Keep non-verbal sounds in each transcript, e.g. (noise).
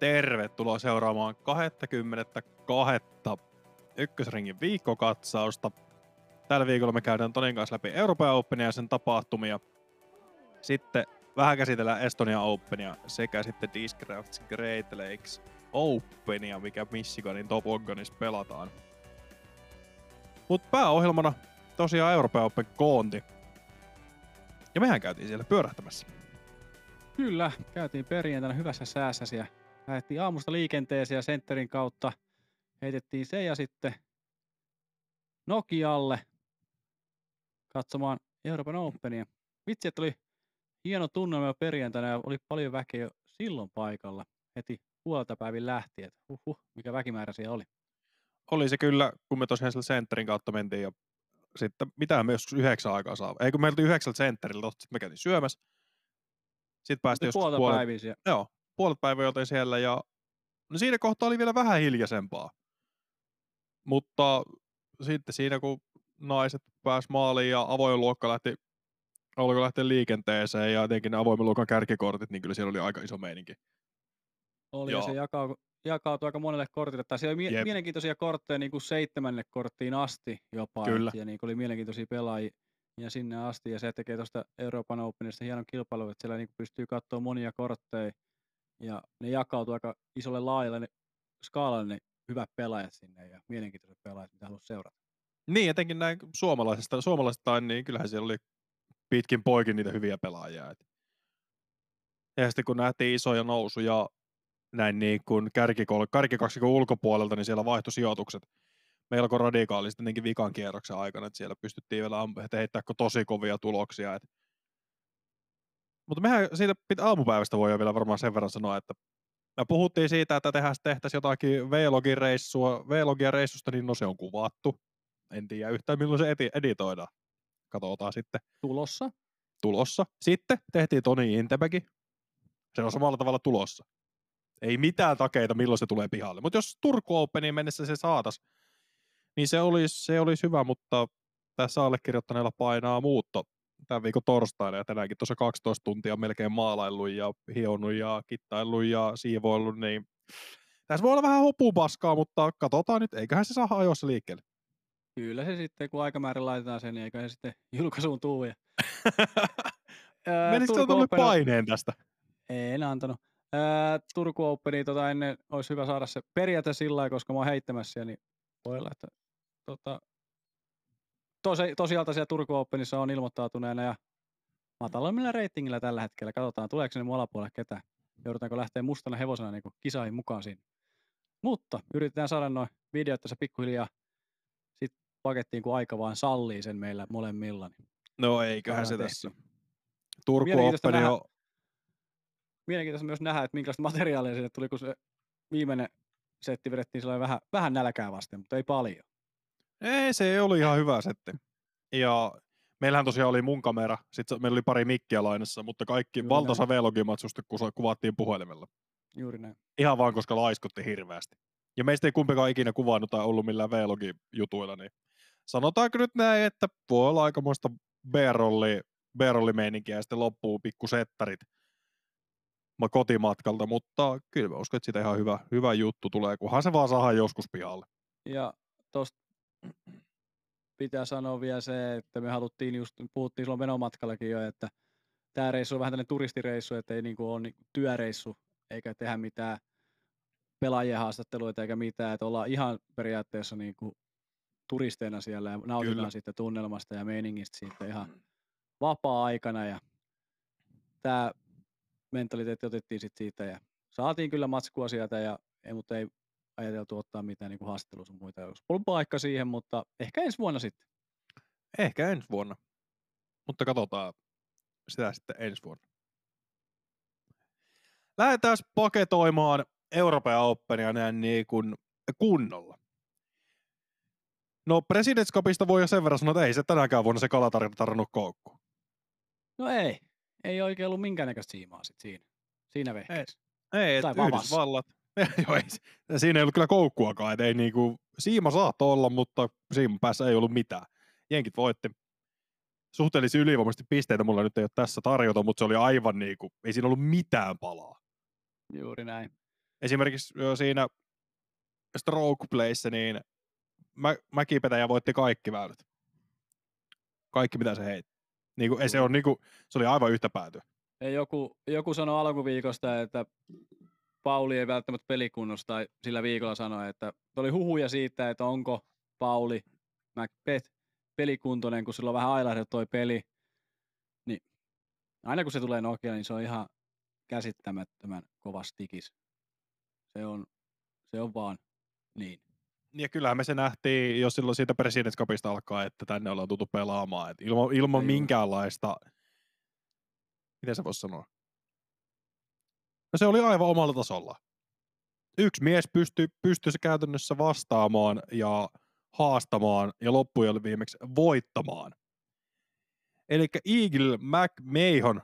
tervetuloa seuraamaan 22. ykkösringin viikkokatsausta. Tällä viikolla me käydään Tonin kanssa läpi Euroopan Openia ja sen tapahtumia. Sitten vähän käsitellään Estonia Openia sekä sitten Discrafts Great Lakes Openia, mikä Michiganin Top Organis pelataan. Mutta pääohjelmana tosiaan Euroopan Open koonti. Ja mehän käytiin siellä pyörähtämässä. Kyllä, käytiin perjantaina hyvässä säässä ja lähdettiin aamusta liikenteeseen ja sentterin kautta heitettiin se ja sitten Nokialle katsomaan Euroopan Openia. Vitsi, että oli hieno tunnelma jo perjantaina ja oli paljon väkeä jo silloin paikalla heti puolta päivin lähtien. Huhhuh, mikä väkimäärä siellä oli. Oli se kyllä, kun me tosiaan sillä sentterin kautta mentiin ja sitten mitä me joskus yhdeksän aikaa saa. Ei kun me oltiin yhdeksältä sentteriltä, sitten me käytiin syömässä. Sitten päästiin joskus puolta puolet, päivin siellä. joo, puolet päivää joten siellä ja no siinä kohtaa oli vielä vähän hiljaisempaa. Mutta sitten siinä kun naiset pääs maaliin ja avoin luokka lähti, alkoi lähteä liikenteeseen ja etenkin ne avoimen luokan kärkikortit, niin kyllä siellä oli aika iso meininki. Oli ja Joo. se jakau, jakautui aika monelle kortille. Tai siellä oli mie- Jep. mielenkiintoisia kortteja niin kuin seitsemänne korttiin asti jopa. Kyllä. Et, ja niin kuin oli mielenkiintoisia pelaajia ja sinne asti. Ja se tekee tuosta Euroopan Openista hienon kilpailun, että siellä niin kuin pystyy katsoa monia kortteja. Ja ne jakautuu aika isolle laajalle ne, skaalalle ne hyvät pelaajat sinne ja mielenkiintoiset pelaajat, mitä haluat seurata. Niin, etenkin näin suomalaisista, suomalaisista niin kyllähän siellä oli pitkin poikin niitä hyviä pelaajia. Et. Ja sitten kun nähtiin isoja nousuja näin niin kuin kärkikol- kärkikaksikon ulkopuolelta, niin siellä vaihtui sijoitukset melko radikaalisti ennenkin vikan kierroksen aikana, että siellä pystyttiin vielä heittää tosi kovia tuloksia. Et. Mutta mehän siitä pit- aamupäivästä voi jo vielä varmaan sen verran sanoa, että me puhuttiin siitä, että tehdään, tehtäisiin jotakin V-login reissua, V-logia reissusta, niin no se on kuvattu. En tiedä yhtään milloin se edi- editoidaan. Katsotaan sitten Tulossa. tulossa. Sitten tehtiin Toni Intemäki. Se on samalla tavalla tulossa. Ei mitään takeita, milloin se tulee pihalle. Mutta jos Turku Openiin mennessä se saatas, niin se olisi, se olisi hyvä, mutta tässä allekirjoittaneella painaa muutto tämän viikon torstaina ja tänäänkin tuossa 12 tuntia melkein maalaillut ja hionnut ja kittaillut ja siivoillut, niin tässä voi olla vähän hopupaskaa, mutta katsotaan nyt, eiköhän se saa ajoissa liikkeelle. Kyllä se sitten, kun aikamäärä laitetaan sen, niin eikä se sitten (laughs) julkaisuun tuu. Ja... (laughs) Menisikö Open on- paineen tästä? En antanut. Ää, Turku Openi tota ennen olisi hyvä saada se periaate sillä koska mä oon heittämässä niin voi olla, että tota, tosi, tosiaalta siellä Turku Openissa on ilmoittautuneena ja matalammilla reitingillä tällä hetkellä. Katsotaan, tuleeko sinne mun alapuolelle ketään. Joudutaanko lähteä mustana hevosena niin kisaihin mukaan siinä. Mutta yritetään saada noin videot tässä pikkuhiljaa sit pakettiin, kun aika vaan sallii sen meillä molemmilla. Niin No eiköhän se Saadaan tässä. Turku Openi on mielenkiintoista myös nähdä, että minkälaista materiaalia sinne tuli, kun se viimeinen setti vedettiin sellainen vähän, vähän nälkää vasten, mutta ei paljon. Ei, se oli ihan hyvä setti. Ja meillähän tosiaan oli mun kamera, sitten meillä oli pari mikkiä lainassa, mutta kaikki Juuri valtaosa V-logimatsusta kuvattiin puhelimella. Juuri näin. Ihan vaan, koska laiskutti hirveästi. Ja meistä ei kumpikaan ikinä kuvannut tai ollut millään V-logi-jutuilla, niin sanotaanko nyt näin, että voi olla aikamoista B-rolli, B-rollimeininkiä ja sitten loppuu pikku settarit ma- kotimatkalta, mutta kyllä mä uskon, että siitä ihan hyvä, hyvä juttu tulee, kunhan se vaan saadaan joskus pihalle. Ja tosta pitää sanoa vielä se, että me haluttiin just, puhuttiin silloin menomatkallakin jo, että tämä reissu on vähän tämmöinen turistireissu, että ei niinku ole niinku työreissu, eikä tehdä mitään pelaajien haastatteluita eikä mitään, että ollaan ihan periaatteessa niinku turisteina siellä ja nautitaan. Kyllä. siitä tunnelmasta ja meiningistä siitä ihan vapaa-aikana ja tämä mentaliteetti otettiin sitten siitä ja saatiin kyllä matskua sieltä, ja, ei, mutta ei ajateltu ottaa mitään niin haastattelua sun muita. Olisi ollut paikka siihen, mutta ehkä ensi vuonna sitten. Ehkä ensi vuonna. Mutta katsotaan sitä sitten ensi vuonna. Lähdetään paketoimaan Euroopan Openia näin niin kuin kunnolla. No Presidents Cupista voi jo sen verran sanoa, että ei se tänäkään vuonna se kala tar- tarvinnut koukkuun. No ei. Ei oikein ollut minkäännäköistä siimaa sit siinä. Siinä vehkeessä. Ei, et Tai vavassa. Yhdysvallat. (laughs) Joo, ei, siinä ei ollut kyllä koukkuakaan, et ei niinku, siima saattoi olla, mutta siiman päässä ei ollut mitään. Jenkit voitti. Suhteellisen ylivoimaisesti pisteitä mulla nyt ei ole tässä tarjota, mutta se oli aivan niinku, ei siinä ollut mitään palaa. Juuri näin. esimerkiksi siinä stroke playssä, niin mä, mäkipetäjä voitti kaikki väylät. Kaikki mitä se heitti. Niin kuin, ei se, on, niin kuin, se oli aivan yhtä päätyä. Joku, joku sanoi alkuviikosta, että Pauli ei välttämättä pelikunnosta, tai sillä viikolla sanoi, että oli huhuja siitä, että onko Pauli Macbeth pelikuntoinen, kun sillä on vähän ailahdellut toi peli. Niin aina kun se tulee Nokia, niin se on ihan käsittämättömän kova stikis. Se on, se on vaan niin. Ja kyllähän me se nähtiin jo silloin siitä Presidents Cupista alkaa, että tänne ollaan tultu pelaamaan. Et ilman, ilman minkäänlaista, miten se voisi sanoa? No se oli aivan omalla tasolla. Yksi mies pystyi, pystyi se käytännössä vastaamaan ja haastamaan ja loppujen viimeksi voittamaan. Eli Eagle McMahon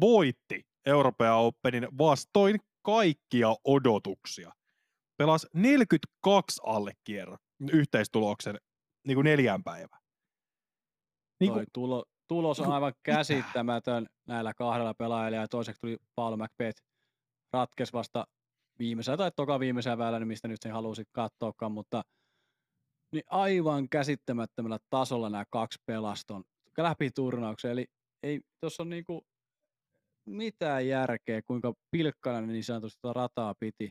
voitti Euroopan Openin vastoin kaikkia odotuksia. Pelasi 42 allekierro yhteistuloksen niin kuin neljään päivään. Niin kuin... tulo, tulos on aivan käsittämätön näillä kahdella pelaajalla ja toiseksi tuli Paul McBeth. Ratkes vasta viimeisellä tai toka viimeisellä väylällä, mistä nyt sen halusit katsoakaan, mutta niin aivan käsittämättömällä tasolla nämä kaksi pelaston läpi turnauksen. Eli ei tuossa on niinku mitään järkeä, kuinka pilkkana niin sanotusti tuota rataa piti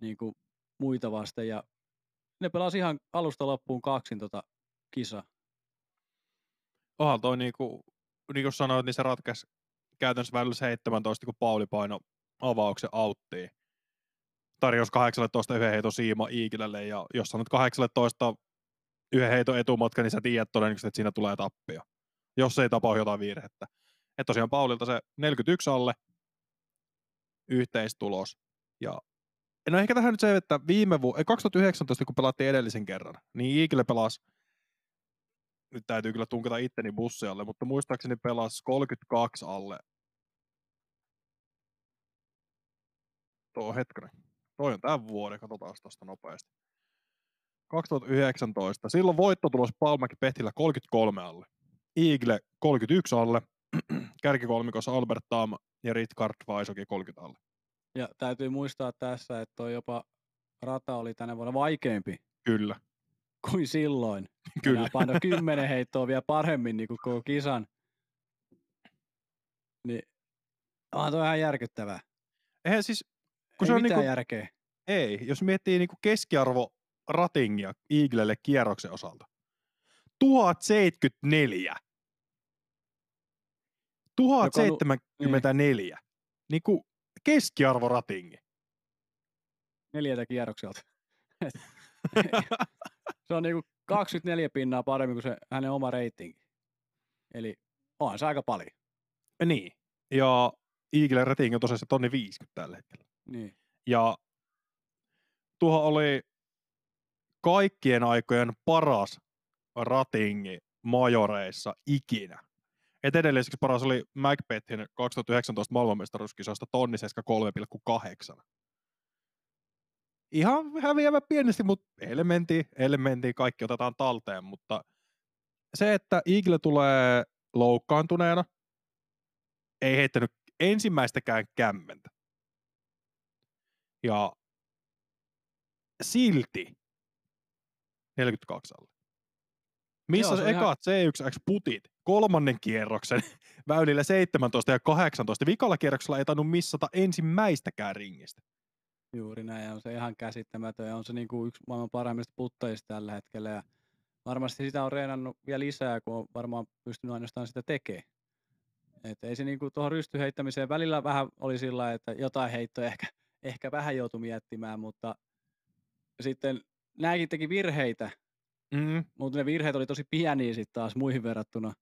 niinku muita vasten. Ja ne pelasi ihan alusta loppuun kaksin tota kisa. Onhan toi niinku, niin kuin sanoit, niin se ratkaisi käytännössä välillä 17, kun Pauli paino avauksen auttiin. Tarjosi 18 yhden heiton siima Iikilälle, ja jos sanot 18 yhden heiton etumatka, niin sä tiedät todennäköisesti, että siinä tulee tappio. Jos ei tapahdu jotain virhettä. Että tosiaan Paulilta se 41 alle yhteistulos. Ja no ehkä tähän nyt se, että viime vu- 2019, kun pelattiin edellisen kerran, niin Iikille pelasi nyt täytyy kyllä tunkata itteni bussialle, mutta muistaakseni pelasi 32 alle. Tuo hetkinen. Toi on tämän vuoden, katsotaan tuosta nopeasti. 2019. Silloin voittotulos Paul Pehtillä 33 alle. Eagle 31 alle. (clears throat) Kärkikolmikossa Albert Tam ja Ritkard Vaisoki 30 alle. Ja täytyy muistaa tässä, että jopa rata oli tänä vuonna vaikeampi. Kyllä kuin silloin. (laughs) Kyllä. Paino kymmenen heittoa vielä paremmin niin kuin koko kisan. Niin onhan toi ihan järkyttävää. Eihän siis, kun Ei se on mitään niinku, järkeä. Ei, jos miettii niinku keskiarvo ratingia Eaglelle kierroksen osalta. 1074. 1074. Niin. Niinku keskiarvo ratingi. Neljältä kierrokselta. (laughs) (laughs) se on niinku 24 pinnaa paremmin kuin se hänen oma reitingi. Eli on se aika paljon. Niin. Ja Eagle rating on tosiaan se tonni 50 tällä hetkellä. Niin. Ja tuohon oli kaikkien aikojen paras ratingi majoreissa ikinä. Et edelliseksi paras oli Macbethin 2019 maailmanmestaruuskisoista tonniseska 3,8 ihan häviävä pienesti, mutta elementti, elementti, kaikki otetaan talteen, mutta se, että Eagle tulee loukkaantuneena, ei heittänyt ensimmäistäkään kämmentä. Ja silti 42 alle. Missä se ekat ihan... C1X-putit kolmannen kierroksen (laughs) väylillä 17 ja 18. Vikalla kierroksella ei tainnut missata ensimmäistäkään ringistä. Juuri näin, on se ihan käsittämätön ja on se niin kuin yksi maailman parhaimmista puttajista tällä hetkellä ja varmasti sitä on reenannut vielä lisää, kun on varmaan pystynyt ainoastaan sitä tekemään. Et ei se niinku tuohon rystyheittämiseen välillä vähän oli sillä, että jotain heittoa ehkä, ehkä vähän joutui miettimään, mutta sitten nämäkin teki virheitä, mm. mutta ne virheet oli tosi pieniä sitten taas muihin verrattuna.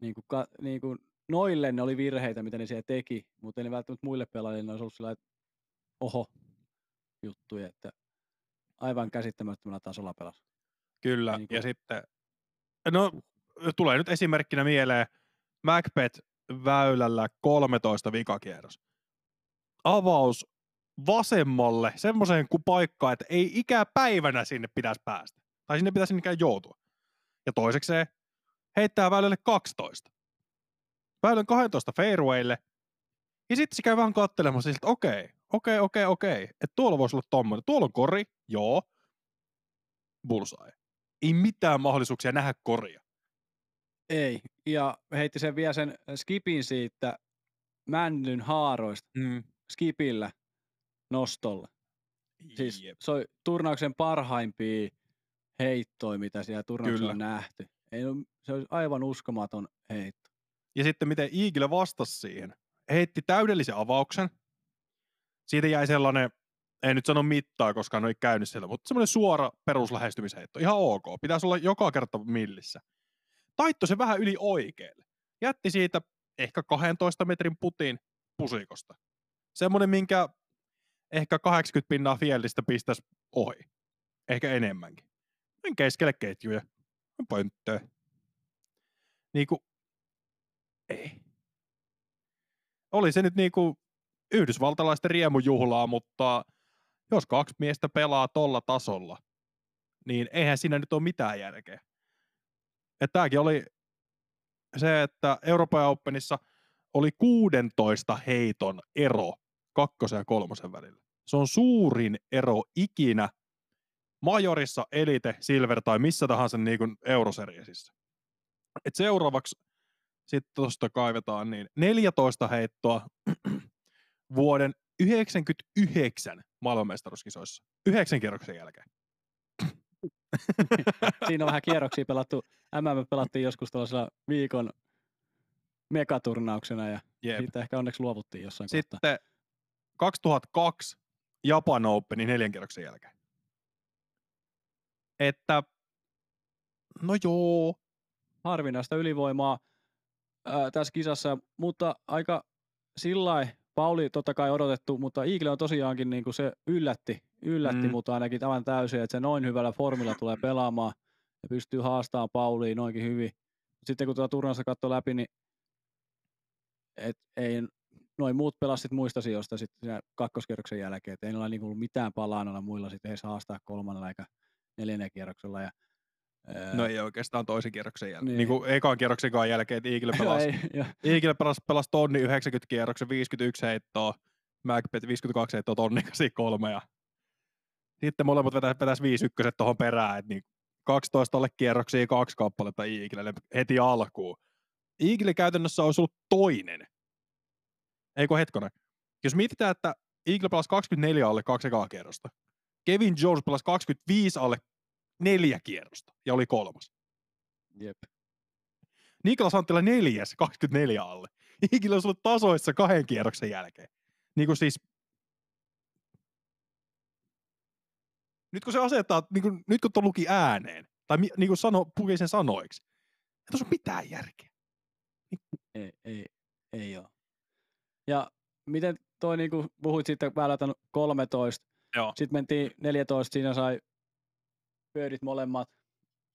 Niin kuin, ka, niin kuin noille ne oli virheitä, mitä ne siellä teki, mutta ei ne välttämättä muille pelaajille ne olisi ollut sillä, että oho, juttuja, että aivan käsittämättömällä tasolla pelasi. Kyllä, niin kuin... ja sitten, no tulee nyt esimerkkinä mieleen Macbeth väylällä 13 vikakierros. Avaus vasemmalle semmoiseen kuin paikkaan, että ei ikäpäivänä sinne pitäisi päästä. Tai sinne pitäisi ikään joutua. Ja toisekseen heittää väylälle 12. Väylän 12 fairwaylle. Ja sitten se käy vähän katselemassa että okei, okei, okei, okei, että tuolla voisi olla tommoinen. Tuolla on kori, joo, bullseye. Ei mitään mahdollisuuksia nähdä koria. Ei, ja heitti sen vielä sen skipin siitä männyn haaroista Mm. skipillä nostolla. Siis Jep. se oli turnauksen parhaimpia heittoja, mitä siellä turnauksella Kyllä. on nähty. Ei, ole- se olisi aivan uskomaton heitto. Ja sitten miten Eagle vastasi siihen. Heitti täydellisen avauksen. Siitä jäi sellainen, ei nyt sano mittaa, koska hän ei käynyt siellä, mutta semmoinen suora peruslähestymisheitto. Ihan ok. Pitäisi olla joka kerta millissä. Taitto se vähän yli oikealle. Jätti siitä ehkä 12 metrin putin pusikosta. Semmoinen, minkä ehkä 80 pinnaa fielistä pistäisi ohi. Ehkä enemmänkin. En keskelle ketjuja. Pönttöä. Niinku, ei. Oli se nyt niinku yhdysvaltalaisten riemujuhlaa, mutta jos kaksi miestä pelaa tolla tasolla, niin eihän siinä nyt ole mitään järkeä. Että tämäkin oli se, että Euroopan Openissa oli 16 heiton ero kakkosen ja kolmosen välillä. Se on suurin ero ikinä majorissa, elite, silver tai missä tahansa niin kuin euroseriesissä. Et seuraavaksi sitten tuosta kaivetaan niin 14 heittoa vuoden 99 maailmanmestaruuskisoissa. Yhdeksän kierroksen jälkeen. (laughs) Siinä on vähän kierroksia pelattu. MM pelattiin joskus tällaisella viikon megaturnauksena ja Jep. siitä ehkä onneksi luovuttiin jossain kohtaa. Sitten 2002 Japan Openin neljän kierroksen jälkeen. Että, no joo, Harvinaista ylivoimaa ää, tässä kisassa, mutta aika sillä Pauli totta kai odotettu, mutta Eagle on tosiaankin niin kuin se yllätti, yllätti Mm. mut ainakin tämän täysin, että se noin hyvällä formilla tulee (clears throat) pelaamaan ja pystyy haastamaan Pauliin noinkin hyvin. Sitten kun tuota turnausta katsoi läpi, niin et ei noin muut pelasit muista sijoista sitten kakkoskierroksen jälkeen, että ei ole niin mitään palaa noilla muilla sitten edes haastaa kolmannella eikä neljännen kierroksella. Ja, no ei oikeastaan toisen kierroksen jälkeen. Niin. Niin. kuin ekan kierroksenkaan jälkeen, että Eagle pelasi. (laughs) Eagle pelasi, pelasi tonni 90 kierroksen, 51 heittoa, Macbeth 52 heittoa, tonni 83 ja sitten molemmat vetäisi vetäis 5 ykköset tuohon perään, että niin 12 alle kierroksia kaksi kappaletta Eaglelle heti alkuun. Eagle käytännössä olisi ollut toinen. Eikö hetkonen? Jos mietitään, että Eagle pelasi 24 alle kaksi ekaa kierrosta. Kevin Jones pelasi 25 alle neljä kierrosta ja oli kolmas. Jep. Niklas Anttila neljäs 24 alle. (laughs) Eagle olisi ollut tasoissa kahden kierroksen jälkeen. Niin kuin siis... Nyt kun se asettaa, niin kuin, nyt kun tuon luki ääneen, tai niin kuin sano, puki sen sanoiksi, ei tuossa ole mitään järkeä. Ei, ei, ei ole. Ja miten toi niinku puhuit sitten väylältä 13, Joo. sitten mentiin 14, siinä sai pyörit molemmat,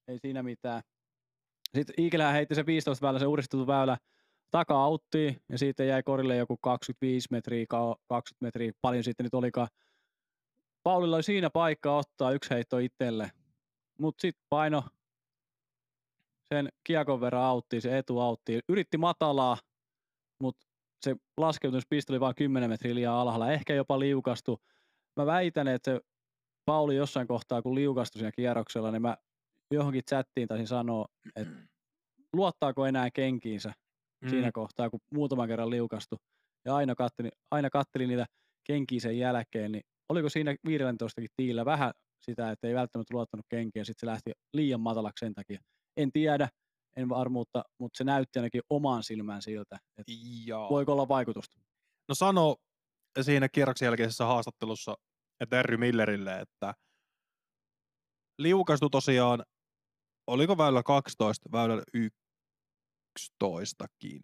ei siinä mitään. Sitten Eaglehän heitti se 15 väylä, se uudistettu väylä taka-auttiin, ja siitä jäi korille joku 25 metriä, ka- 20 metriä, paljon sitten nyt olikaan. Paulilla oli siinä paikka ottaa yksi heitto itselle, mutta sitten paino sen kiekon verran auttiin, se etu auttiin. Yritti matalaa, mutta se laskeutumispiste oli vain 10 metriä liian alhaalla, ehkä jopa liukastu. Mä väitän, että se Pauli jossain kohtaa, kun liukastui siinä kierroksella, niin mä johonkin chattiin taisin sanoa, että luottaako enää kenkiinsä mm. siinä kohtaa, kun muutaman kerran liukastui. Ja aina kattelin, aina kattelin niitä kenkiä sen jälkeen, niin oliko siinä 15 tiillä vähän sitä, että ei välttämättä luottanut kenkiä, ja sitten se lähti liian matalaksi sen takia. En tiedä, en varmuutta, mutta se näytti ainakin omaan silmään siltä, että Joo. voiko olla vaikutusta. No sano siinä kierroksen jälkeisessä haastattelussa Terry Millerille, että liukastui tosiaan, oliko väylä 12, väylä 11kin.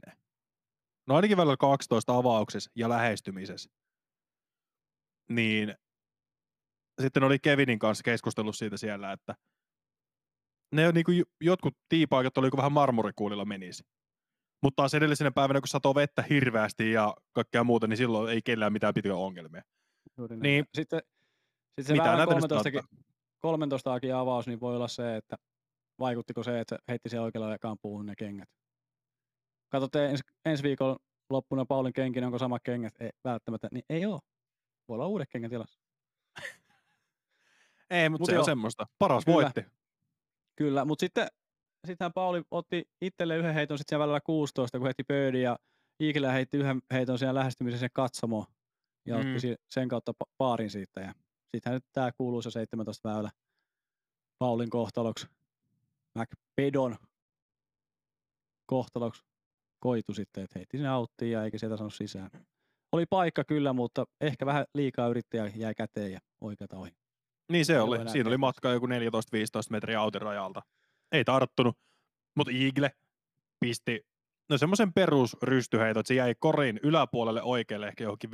No ainakin väylä 12 avauksessa ja lähestymisessä. Niin sitten oli Kevinin kanssa keskustellut siitä siellä, että ne niin kuin jotkut tiipaikat oli kuin vähän marmorikuulilla menisi. Mutta taas edellisenä päivänä, kun satoi vettä hirveästi ja kaikkea muuta, niin silloin ei kellään mitään pitkiä ongelmia. Juuri näin. Niin. Sitten, sitten se Mitä nyt 13 13 akin avaus, niin voi olla se, että vaikuttiko se, että se heitti sen oikealla ekaan puuhun ne kengät. Katsotte ens, ensi viikon loppuna Paulin kenkin, onko sama kengät? Ei välttämättä, niin ei ole. Voi olla uudet kengät tilassa. (laughs) Ei, mutta Mut se on semmoista. Paras Kyllä. voitti. Kyllä, mutta sitten sittenhän Pauli otti itselleen yhden heiton sitten siellä välillä 16, kun heitti birdie ja Eagle heitti yhden heiton siellä lähestymisen sen katsomo ja Mm. otti sen kautta pa- paarin siitä. Ja sittenhän nyt tämä kuuluu se 17 väylä Paulin kohtaloksi. McPedon kohtaloksi koitu sitten, että heitti sinne auttiin ja eikä sieltä saanut sisään. Oli paikka kyllä, mutta ehkä vähän liikaa yritti ja jäi käteen ja oikeata ohi. Niin se oli. Siinä oli matka joku 14-15 metriä auton rajalta. Ei tarttunut, mutta Eagle pisti no semmoisen perusrystyheiton, että se jäi korin yläpuolelle oikealle ehkä johonkin 15-12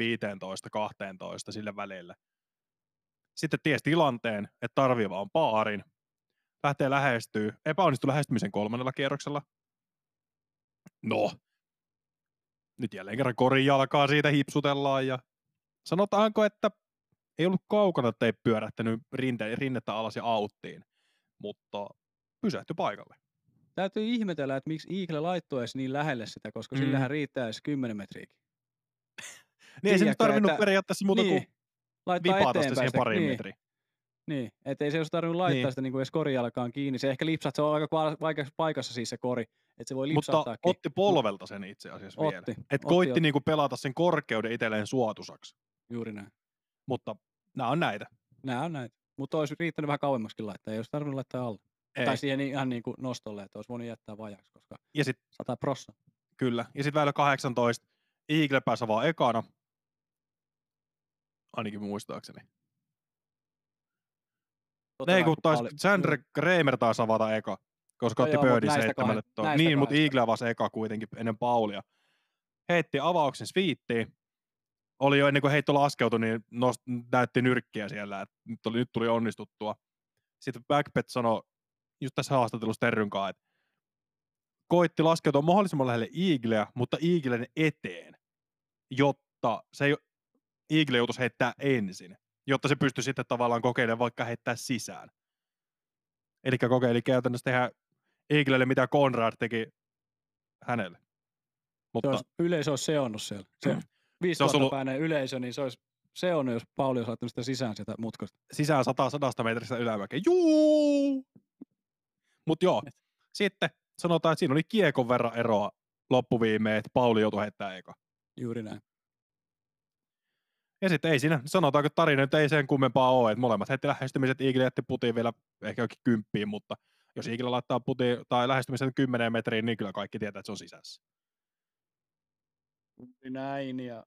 sille välille. Sitten ties tilanteen, että tarvii vaan paarin. Lähtee lähestyy. Epäonnistui lähestymisen kolmannella kierroksella. No. Nyt jälleen kerran korin jalkaa siitä hipsutellaan ja sanotaanko, että ei ollut kaukana, että ei pyörähtänyt rinte, rinnettä alas ja auttiin, mutta pysähtyi paikalle. Täytyy ihmetellä, että miksi Eagle laittoi edes niin lähelle sitä, koska Mm. sillähän riittää edes 10 metriäkin. Niin ei se nyt tarvinnut että- periaatteessa muuta niin, kuin laittaa eteenpäin siihen pariin niin, metriin. Niin, että ei se olisi tarvinnut laittaa Niin. niin. sitä niin kuin edes korijalkaan kiinni. Se ehkä lipsahtaa, se on aika va- vaikeassa paikassa siis se kori, että se voi Mutta lipsahtaa otti polvelta sen itse asiassa vielä. Otti, Et otti, koitti otti. niinku pelata sen korkeuden itselleen suotusaksi. Juuri näin. Mutta nämä on näitä. Nämä on näitä. Mutta olisi riittänyt vähän kauemmaksikin laittaa, ei olisi tarvinnut laittaa alle. Ei. Tai siihen ihan niin kuin nostolle, että olisi voinut jättää vajaksi, koska Ja sitten 100 prossa. kyllä. Ja sitten väylä 18. Eagle pääsi vaan ekana. Ainakin muistaakseni. Totta Ei kun taisi Sander Joo. Kramer taisi avata eka, koska Joo, otti birdin näistä seitsemälle. kahden- tuo- näistä Niin, mutta. Eagle avasi eka kuitenkin ennen Paulia. Heitti avauksen sviittiin. Oli jo ennen kuin heitto laskeutui, niin nost, näytti nyrkkiä siellä, että nyt tuli, nyt tuli onnistuttua. Sitten Backpet sanoi just tässä haastattelussa Terryn kanssa, että koitti laskeutua mahdollisimman lähelle Eagleä, mutta Eaglen eteen, jotta se Eagle joutuisi heittää ensin, jotta se pystyisi sitten tavallaan kokeilemaan vaikka heittää sisään. Eli kokeili käytännössä tehdä Eaglelle, mitä Conrad teki hänelle. Se Mutta olisi, yleisö olisi seonnut siellä. Se Mm. 5000 ollut- päinen yleisö, niin se olisi seonnut, jos Pauli olisi laittanut sitä sisään sieltä mutkasta. sisään 100 sadasta metristä ylämäkeen. Juu! Mut joo, sitten sanotaan, että siinä oli kiekon verran eroa loppuviimeen, että Pauli joutui heittämään eka. Juuri näin. Ja sitten ei siinä, sanotaanko että tarina nyt ei sen kummempaa ole, että molemmat heitti lähestymiset, Eagle jätti putiin vielä ehkä jokin kymppiin, mutta jos Eagle laittaa putiin tai lähestymisen 10 metriin, niin kyllä kaikki tietää, että se on sisässä. Juuri näin, ja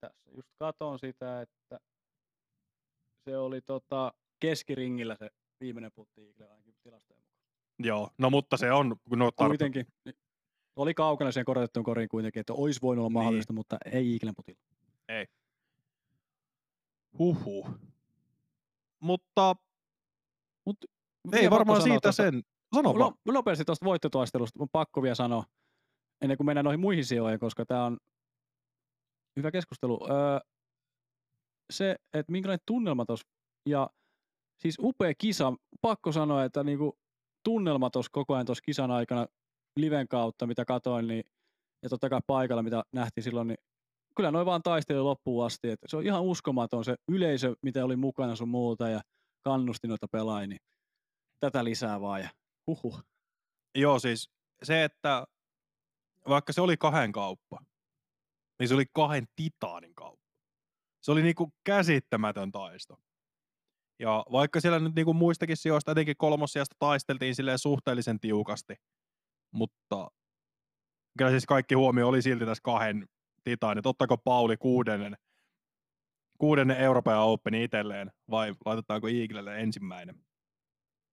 tässä just katon sitä, että se oli tota keskiringillä se viimeinen putti Eagle ainakin tilastojen. Joo, no mutta se on, no tarttu, Kuitenkin. niin Oli kaukana siihen korotettuun koriin kuitenkin, että olisi voinut olla Niin. mahdollista, mutta ei Eaglen putilla. huhhuh. Mutta Mut ei varmaan siitä tosta- sen, sano vaan. No, nopeasti tuosta voittotaistelusta on pakko vielä sanoa, ennen kuin mennään noihin muihin sijoihin, koska tämä on hyvä keskustelu. Öö, se, että minkälainen tunnelma tuossa, ja siis upea kisa, pakko sanoa, että niinku tunnelma tuossa koko ajan tuossa kisan aikana liven kautta, mitä katoin, niin, ja totta kai paikalla, mitä nähtiin silloin, niin kyllä noin vaan taisteli loppuun asti. että se on ihan uskomaton se yleisö, mitä oli mukana sun muuta, ja kannusti noita pelaajia, niin tätä lisää vaan, ja huhuh. Joo, siis se, että vaikka se oli kahden kauppa, niin se oli kahden titaanin kauppa. Se oli niinku käsittämätön taisto. Ja vaikka siellä nyt niinku muistakin sijoista, etenkin kolmossijasta taisteltiin silleen suhteellisen tiukasti, mutta kyllä siis kaikki huomio oli silti tässä kahden titaanin. Ottaako Pauli kuudennen, kuudennen Euroopan Openin itselleen vai laitetaanko Eaglelle ensimmäinen?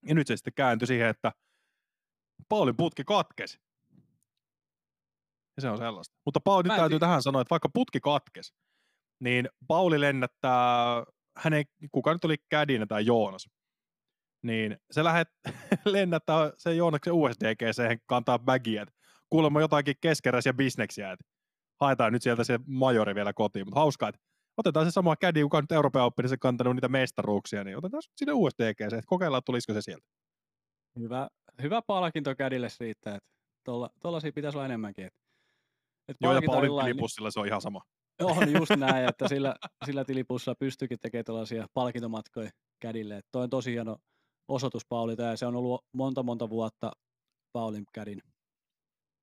Ja nyt se sitten kääntyi siihen, että Paulin putki katkesi. Ja se on sellaista. Mutta Pauli, nyt täytyy tähän sanoa, että vaikka putki katkesi, niin Pauli lennättää, hänen, kuka nyt oli kädinä tai Joonas, niin se lähet, (laughs) lennättää sen Joonaksen USDGC kantaa bagia, että kuulemma jotakin keskeräisiä bisneksiä, että haetaan nyt sieltä se majori vielä kotiin, mutta hauskaa, että otetaan se sama kädi, kuka nyt Euroopan Openissa kantanut niitä mestaruuksia, niin otetaan se sinne USDGC, että kokeillaan, tulisiko se sieltä. Hyvä, hyvä palkinto kädille siitä, että tuolla, tuollaisia pitäisi olla enemmänkin. Että, että Joo, ja Paulin tilipussilla se on ihan sama. On just näin, että sillä, sillä tilipussa pystyykin tekemään tällaisia palkintomatkoja kädille. Että toi on tosi hieno osoitus Paulilta ja se on ollut monta monta vuotta Paulin kädin.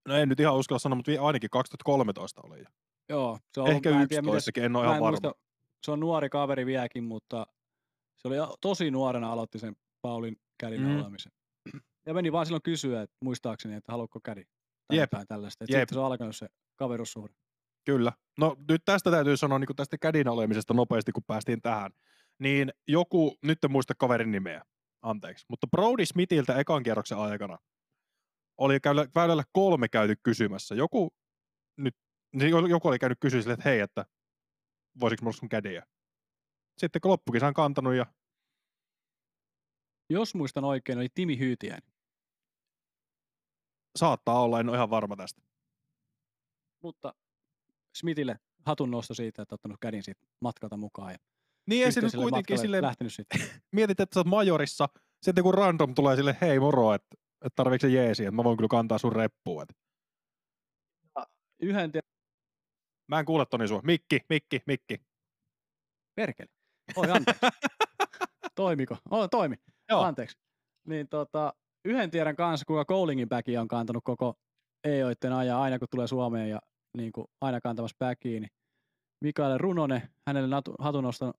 No en nyt ihan uskalla sanoa, mutta ainakin 2013 oli jo. Joo, se on Ehkä mä en tiedä, miten 11 en ole ihan varma. muista, se on nuori kaveri vieläkin, mutta se oli tosi nuorena aloitti sen Paulin kädin Mm. olemisen. Ja meni vaan silloin kysyä, että muistaakseni, että haluatko kädi. Tai Jep. jotain tällaista. Jep. sitten se on alkanut se kaverussuhde. Kyllä. No nyt tästä täytyy sanoa niin tästä kädin olemisesta nopeasti, kun päästiin tähän. Niin joku, nyt en muista kaverin nimeä, anteeksi, mutta Brody Smithiltä ekan kierroksen aikana oli väylällä kolme käyty kysymässä. Joku, nyt, niin joku oli käynyt kysyä sille, että hei, että voisiko mulla sun kädiä. Sitten kun loppukisan kantanut ja Jos muistan oikein, oli Timi Hyytiäinen. saattaa olla, en ole ihan varma tästä. Mutta Smithille hatun nosto siitä, että ottanut kädin siitä matkalta mukaan. Ja Niin ei se nyt kuitenkin silleen, lähtenyt sitten. (laughs) mietit, että sä oot majorissa, sitten kun random tulee sille, hei moro, että, että tarviiko se jeesi, että mä voin kyllä kantaa sun reppuun. Että. Yhden Mä en kuule Toni sua. Mikki, mikki, mikki. perkele. Oi, anteeksi. (laughs) Toimiko? Oh, toimi. Joo. Anteeksi. Niin tota, yhden tiedän kanssa, kuinka Goalingin backia on kantanut koko EOitten ajan, aina kun tulee Suomeen ja niin kuin aina kantamassa. Niin Mikael Runonen, hänelle natu- hatunnoston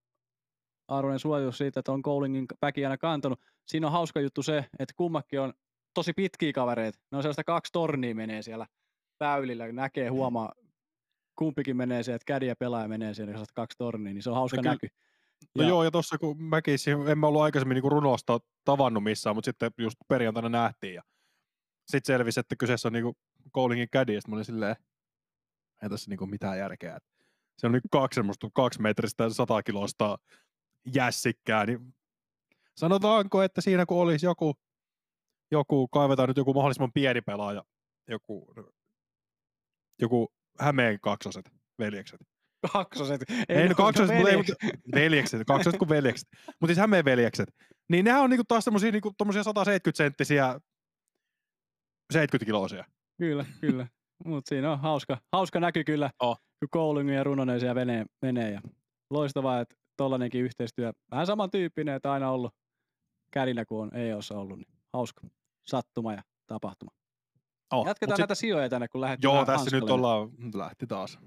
arvoinen suositus siitä, että on Goalingin backia aina kantanut. Siinä on hauska juttu se, että kummakin on tosi pitkiä kavereita. Ne on sellaista kaksi tornia menee siellä väylillä, näkee, huomaa, kumpikin menee sieltä, kädi ja pelaaja menee siellä, sellaista kaksi tornia, niin se on hauska näky. No Ja- joo, ja tuossa kun mäkin, en mä ollut aikaisemmin niin runosta tavannut missään, mutta sitten just perjantaina nähtiin ja sitten selvisi, että kyseessä on niinku Goalingin kädi, ja sit mä olin silleen, ei tässä niinku mitään järkeä. Se on nyt kaksi semmoista kaksi metristä sata kilosta jässikkää, niin sanotaanko, että siinä kun olisi joku, joku kaivetaan nyt joku mahdollisimman pieni pelaaja, joku, joku Hämeen kaksoset, veljekset, Kaksoset. ei, ne no ole kaksoset, mutta ei, veljekset. mutta veljekset, kaksoset kuin veljekset. Mutta siis Hämeen veljekset. Niin nehän on niinku taas semmosia niinku tommosia 170 senttisiä 70 kiloisia. Kyllä, kyllä. Mutta siinä on hauska, hauska näky kyllä, Oh. kun Koulungi ja Runonen siellä menee, menee. Ja loistavaa, että tollanenkin yhteistyö, vähän samantyyppinen, että aina ollut kädinä kuin on EOssa ollut. Niin hauska sattuma ja tapahtuma. Oh, Jatketaan mut näitä sijoja tänne, kun lähdetään Joo, tässä nyt ollaan, lähti taas.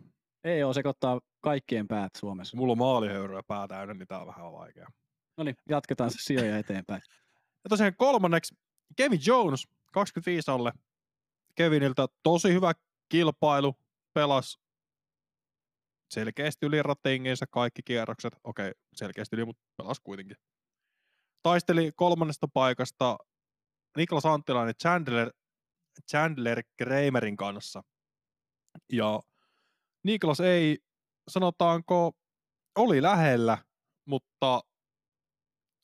EO sekoittaa kaikkien päät Suomessa. Mulla on maalihöyryä pää täynnä, niin tää on vähän vaikea. No niin, jatketaan se sijoja eteenpäin. Ja tosiaan kolmanneksi Kevin Jones, 25 alle. Keviniltä tosi hyvä kilpailu, pelas selkeästi yli ratingiinsa kaikki kierrokset. Okei, selkeästi yli, mutta pelas kuitenkin. Taisteli kolmannesta paikasta Niklas Anttilainen Chandler, Chandler Kramerin kanssa. Ja Niklas ei, sanotaanko, oli lähellä, mutta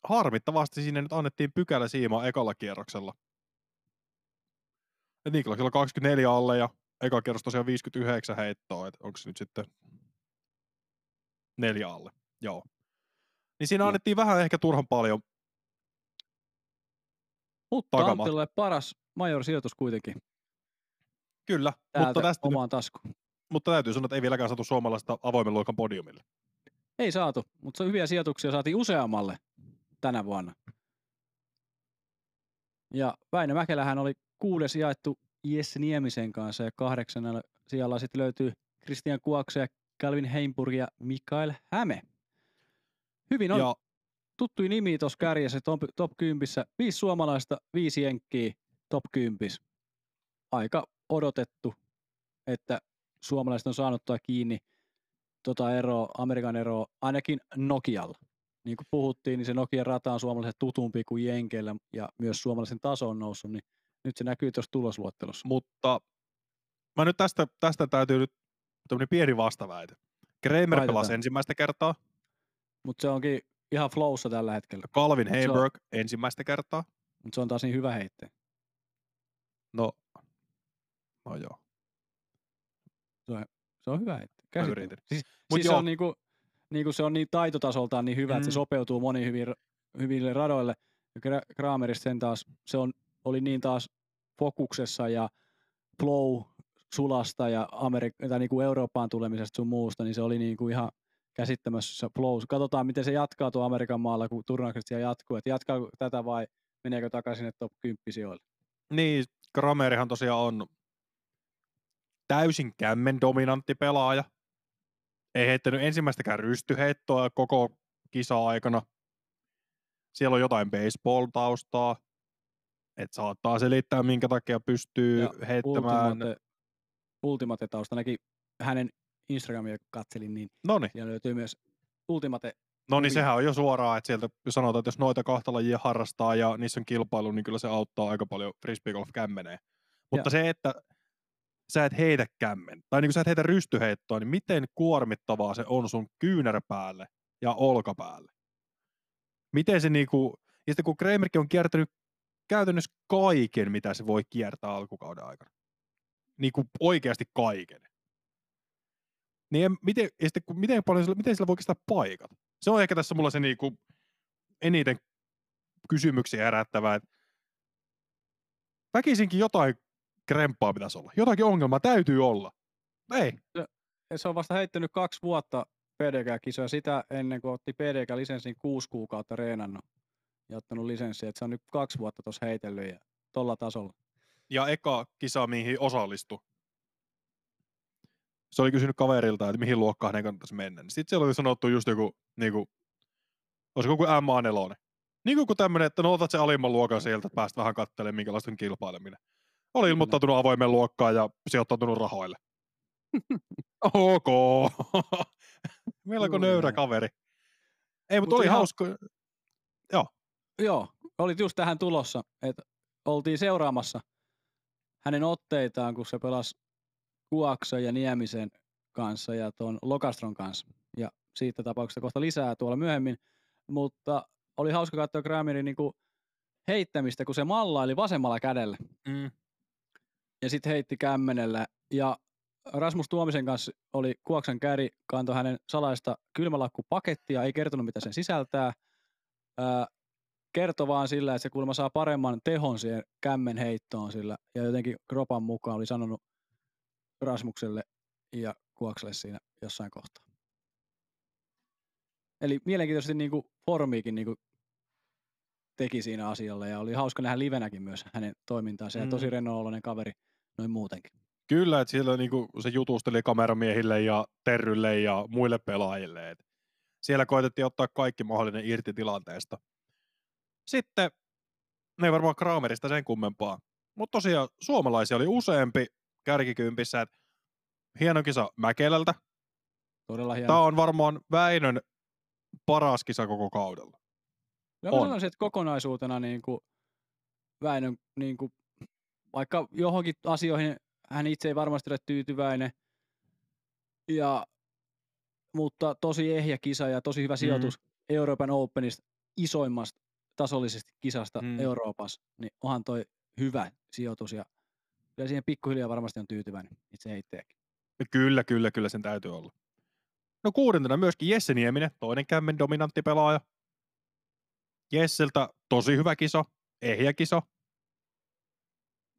harmittavasti sinne nyt annettiin pykälä siima ekalla kierroksella. Et Niklasilla 24 alle ja eka kierros tosiaan 59 heittoa, että onko se nyt sitten neljä alle. Joo. Niin siinä annettiin vähän ehkä turhan paljon. Mutta Anttilalle paras major-sijoitus kuitenkin Kyllä, täältä mutta, tästä omaan taskuun. mutta täytyy sanoa, että ei vieläkään saatu suomalaista avoimen luokan podiumille. Ei saatu, mutta se hyviä sijoituksia saatiin useammalle tänä vuonna. Ja Väinö Mäkelähän oli kuudes jaettu Jesse Niemisen kanssa ja kahdeksanella sijalla sitten löytyy Christian Kuokse ja Calvin Heimburg ja Mikael Häme. Hyvin on Ja tuttuja nimi tuossa kärjessä top, top 10. Viisi suomalaista, viisi jenkkiä top 10. Aika odotettu, että suomalaiset on saanut tuo kiinni tota eroa, Amerikan eroa, ainakin Nokialla. Niin kuin puhuttiin, niin se Nokian rata on suomalaisille tutumpi kuin Jenkeillä ja myös suomalaisen taso on noussut, niin nyt se näkyy tuossa tulosluottelussa. mutta mä nyt tästä, tästä täytyy nyt tämmöinen pieni vastaväite. Kramer pelasi ensimmäistä kertaa, Mutta se onkin ihan flowssa tällä hetkellä, Calvin se on- ensimmäistä kertaa. mutta se on taas niin hyvä heitte. No, no joo, Se on hyvä heitte. mä Käsittämätöntä. yritin. Siis, Mut siis se joo. on niinku, niinku se on niin taitotasoltaan niin hyvä, mm. että Mm. se sopeutuu moniin hyvin, hyville radoille. Ja Kramerista sen taas, se on, oli niin taas fokuksessa ja flow sulasta ja, Amerik- tai niin kuin Eurooppaan tulemisesta sun muusta, niin se oli niin kuin ihan käsittämässä flow. Katsotaan, miten se jatkaa tuo Amerikan maalla, kun turnaukset siellä jatkuu. Että jatkaa tätä vai meneekö takaisin sinne top 10 sijoille? Niin, Kramerihan tosiaan on täysin kämmen dominantti pelaaja. Ei heittänyt ensimmäistäkään rystyheittoa koko kisa-aikana. Siellä on jotain baseball-taustaa. Että saattaa selittää, minkä takia pystyy ja heittämään. Ultimate. Ainakin hänen Instagramia katselin, niin Noniin. siellä löytyy myös Ultimate No niin, sehän on jo suoraan, että sieltä sanotaan, että jos noita kahta lajia harrastaa ja niissä on kilpailu, niin kyllä se auttaa aika paljon frisbeegolf kämmeneen. Mutta ja. se, että sä et heitä kämmen, tai niin kuin sä et heitä rystyheittoa, niin miten kuormittavaa se on sun kyynärpäälle ja olkapäälle? Miten se niinku, ja sitten kun Kramerkin on kiertänyt käytännössä kaiken, mitä se voi kiertää alkukauden aikana. Niin kuin oikeasti kaiken. Niin miten, ja sitten, miten, paljon, miten sillä voi kestää paikat? Se on ehkä tässä mulla se niinku eniten kysymyksiä herättävää, väkisinkin jotain krempaa pitäisi olla. Jotakin ongelmaa täytyy olla. Ei. Se on vasta heittänyt kaksi vuotta PDK-kisoja. Sitä ennen kuin otti PDK-lisenssin kuusi kuukautta reenannut ja ottanut lisenssiä. Että se on nyt kaksi vuotta tuossa heitellyt ja tolla tasolla. Ja eka kisa, mihin osallistui, se oli kysynyt kaverilta, että mihin luokkaan hänen kannattaisi mennä. Niin sitten siellä oli sanottu just joku, niin kuin, olisiko kuin MA4. Niin kuin tämmöinen, että no otat se alimman luokan sieltä, että pääst vähän katselemaan, minkälaista on kilpaileminen. Oli ilmoittautunut avoimen luokkaan ja sijoittautunut rahoille. (laughs) ok. (laughs) Melko nöyrä kaveri. Ei, mutta Mut oli ihan... hauska. Joo. Olit just tähän tulossa, että oltiin seuraamassa hänen otteitaan, kun se pelasi Kuaksa ja Niemisen kanssa ja tuon Lokastron kanssa. Ja siitä tapauksesta kohta lisää tuolla myöhemmin. Mutta oli hauska katsoa Kramerin niin heittämistä, kun se mallaili vasemmalla kädellä. Mm. Ja sitten heitti kämmenellä. Ja Rasmus Tuomisen kanssa oli Kuoksan käri, kantoi hänen salaista kylmälakkupakettia, ei kertonut mitä sen sisältää. Öö, kertoi vaan sillä, että se kuulemma saa paremman tehon siihen kämmen heittoon sillä. Ja jotenkin Kropan mukaan oli sanonut Rasmukselle ja Kuokselle siinä jossain kohtaa. Eli mielenkiintoisesti niin kuin formiikin niin kuin teki siinä asialla ja oli hauska nähdä livenäkin myös hänen toimintaansa mm. ja tosi rennooloinen kaveri noin muutenkin. Kyllä, että siellä niin kuin se jutusteli kameramiehille ja Terrylle ja muille pelaajille. Et siellä koitettiin ottaa kaikki mahdollinen irti tilanteesta. Sitten, ne ei varmaan Kramerista sen kummempaa, mutta tosiaan suomalaisia oli useampi kärkikympissä. Et hieno kisa Mäkelältä. Todella hieno. Tämä on varmaan Väinön paras kisa koko kaudella. Ja on. sanoisin, että kokonaisuutena niin kuin Väinön, niin kuin, vaikka johonkin asioihin hän itse ei varmasti ole tyytyväinen, ja, mutta tosi ehjä kisa ja tosi hyvä mm. sijoitus mm. Euroopan Openista isoimmasta tasollisesta kisasta mm. Euroopassa, niin onhan toi hyvä sijoitus ja kyllä siihen pikkuhiljaa varmasti on tyytyväinen itse heittäjäkin. Kyllä, kyllä, kyllä sen täytyy olla. No kuudentena myöskin Jesse Nieminen, toinen kämmen dominantti pelaaja. Jesseltä tosi hyvä kiso, ehjä kiso.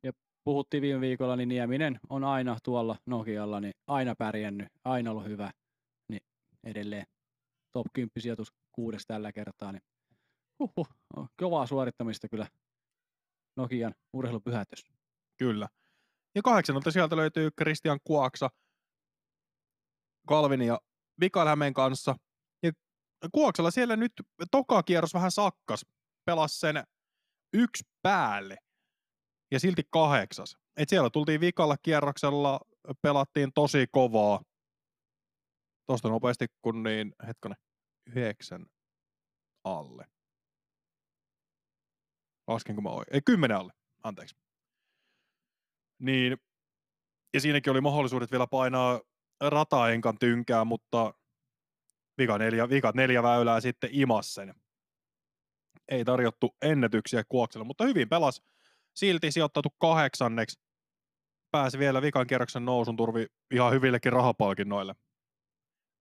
Ja puhuttiin viime viikolla, niin Nieminen on aina tuolla Nokialla, niin aina pärjännyt, aina ollut hyvä. Niin edelleen top 10 sijoitus kuudes tällä kertaa, niin huhhuh, kovaa suorittamista kyllä Nokian urheilupyhätys. Kyllä. Ja kahdeksannelta sieltä löytyy Christian Kuaksa, Kalvin ja Mikael Hämeen kanssa. Ja Kuoksella siellä nyt toka kierros vähän sakkas. Pelas sen yksi päälle ja silti kahdeksas. Et siellä tultiin vikalla kierroksella, pelattiin tosi kovaa. Tuosta nopeasti kun niin, hetkonen, yhdeksän alle. Laskenko mä oikein? Ei, kymmenen alle, anteeksi. Niin, ja siinäkin oli mahdollisuudet vielä painaa rataenkan tynkää, mutta vika neljä, vika neljä väylää sitten imas sen. Ei tarjottu ennätyksiä Kuokselle, mutta hyvin pelas. Silti sijoittautu kahdeksanneksi. Pääsi vielä vikan kierroksen nousun turvi ihan hyvillekin rahapalkinnoille.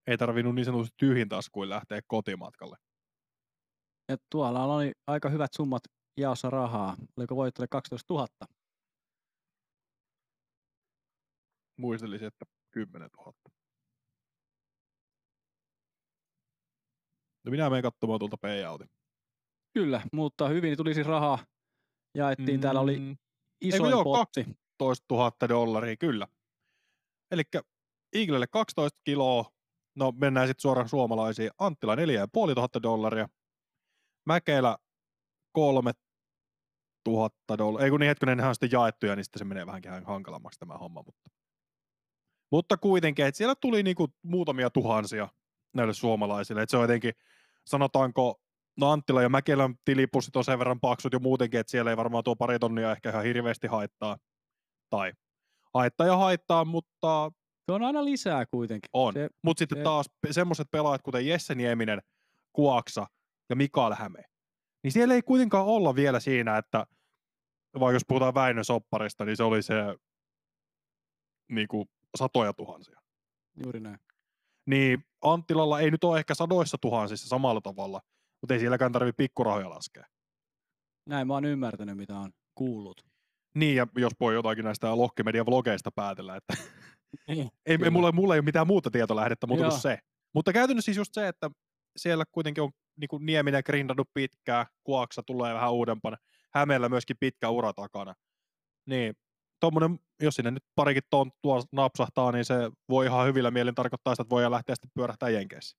Ei tarvinnut niin sanotusti tyhjin taskuin lähteä kotimatkalle. Ja tuolla oli aika hyvät summat jaossa rahaa. Oliko voittolle 12 000? muistelisin, että 10 000. No minä menen katsomaan tuolta payoutin. Kyllä, mutta hyvin tuli siis rahaa. Jaettiin, mm. täällä oli isoin joo, potti. 12 000 dollaria, kyllä. Eli Eaglelle 12 kiloa, no mennään sitten suoraan suomalaisiin. Anttila 4500 dollaria, Mäkelä 3 tuhatta dollaria. Ei kun niin hetkinen, nehän on sitten jaettuja, niin sitten se menee vähän hankalammaksi tämä homma. Mutta, mutta kuitenkin, että siellä tuli niinku muutamia tuhansia näille suomalaisille. Että se on jotenkin, sanotaanko, no Anttila ja Mäkelän tilipussit on sen verran paksut jo muutenkin, että siellä ei varmaan tuo pari tonnia ehkä ihan hirveästi haittaa. Tai haittaa ja haittaa, mutta... Se on aina lisää kuitenkin. On, mutta sitten se... taas semmoiset pelaajat, kuten Jesse Nieminen, Kuaksa ja Mikael Häme, niin siellä ei kuitenkaan olla vielä siinä, että vaikka jos puhutaan Väinö Sopparista, niin se oli se niin kuin, satoja tuhansia. Juuri näin. Niin Anttilalla ei nyt ole ehkä sadoissa tuhansissa samalla tavalla, mutta ei sielläkään tarvitse pikkurahoja laskea. Näin mä oon ymmärtänyt, mitä on kuullut. Niin, ja jos voi jotakin näistä Lohkimedian vlogeista päätellä, että niin, (laughs) ei, ei, mulla, mulla ei ole mitään muuta tietolähdettä muuta kuin se. Mutta käytännössä siis just se, että siellä kuitenkin on niin kuin Nieminen grindannut pitkään, Kuoksa tulee vähän uudempana, Hämeellä myöskin pitkä ura takana. Niin, tommonen, jos sinne nyt parikin tonttua napsahtaa, niin se voi ihan hyvillä mielin tarkoittaa sitä, että voi lähteä sitten pyörähtää Jenkeissä.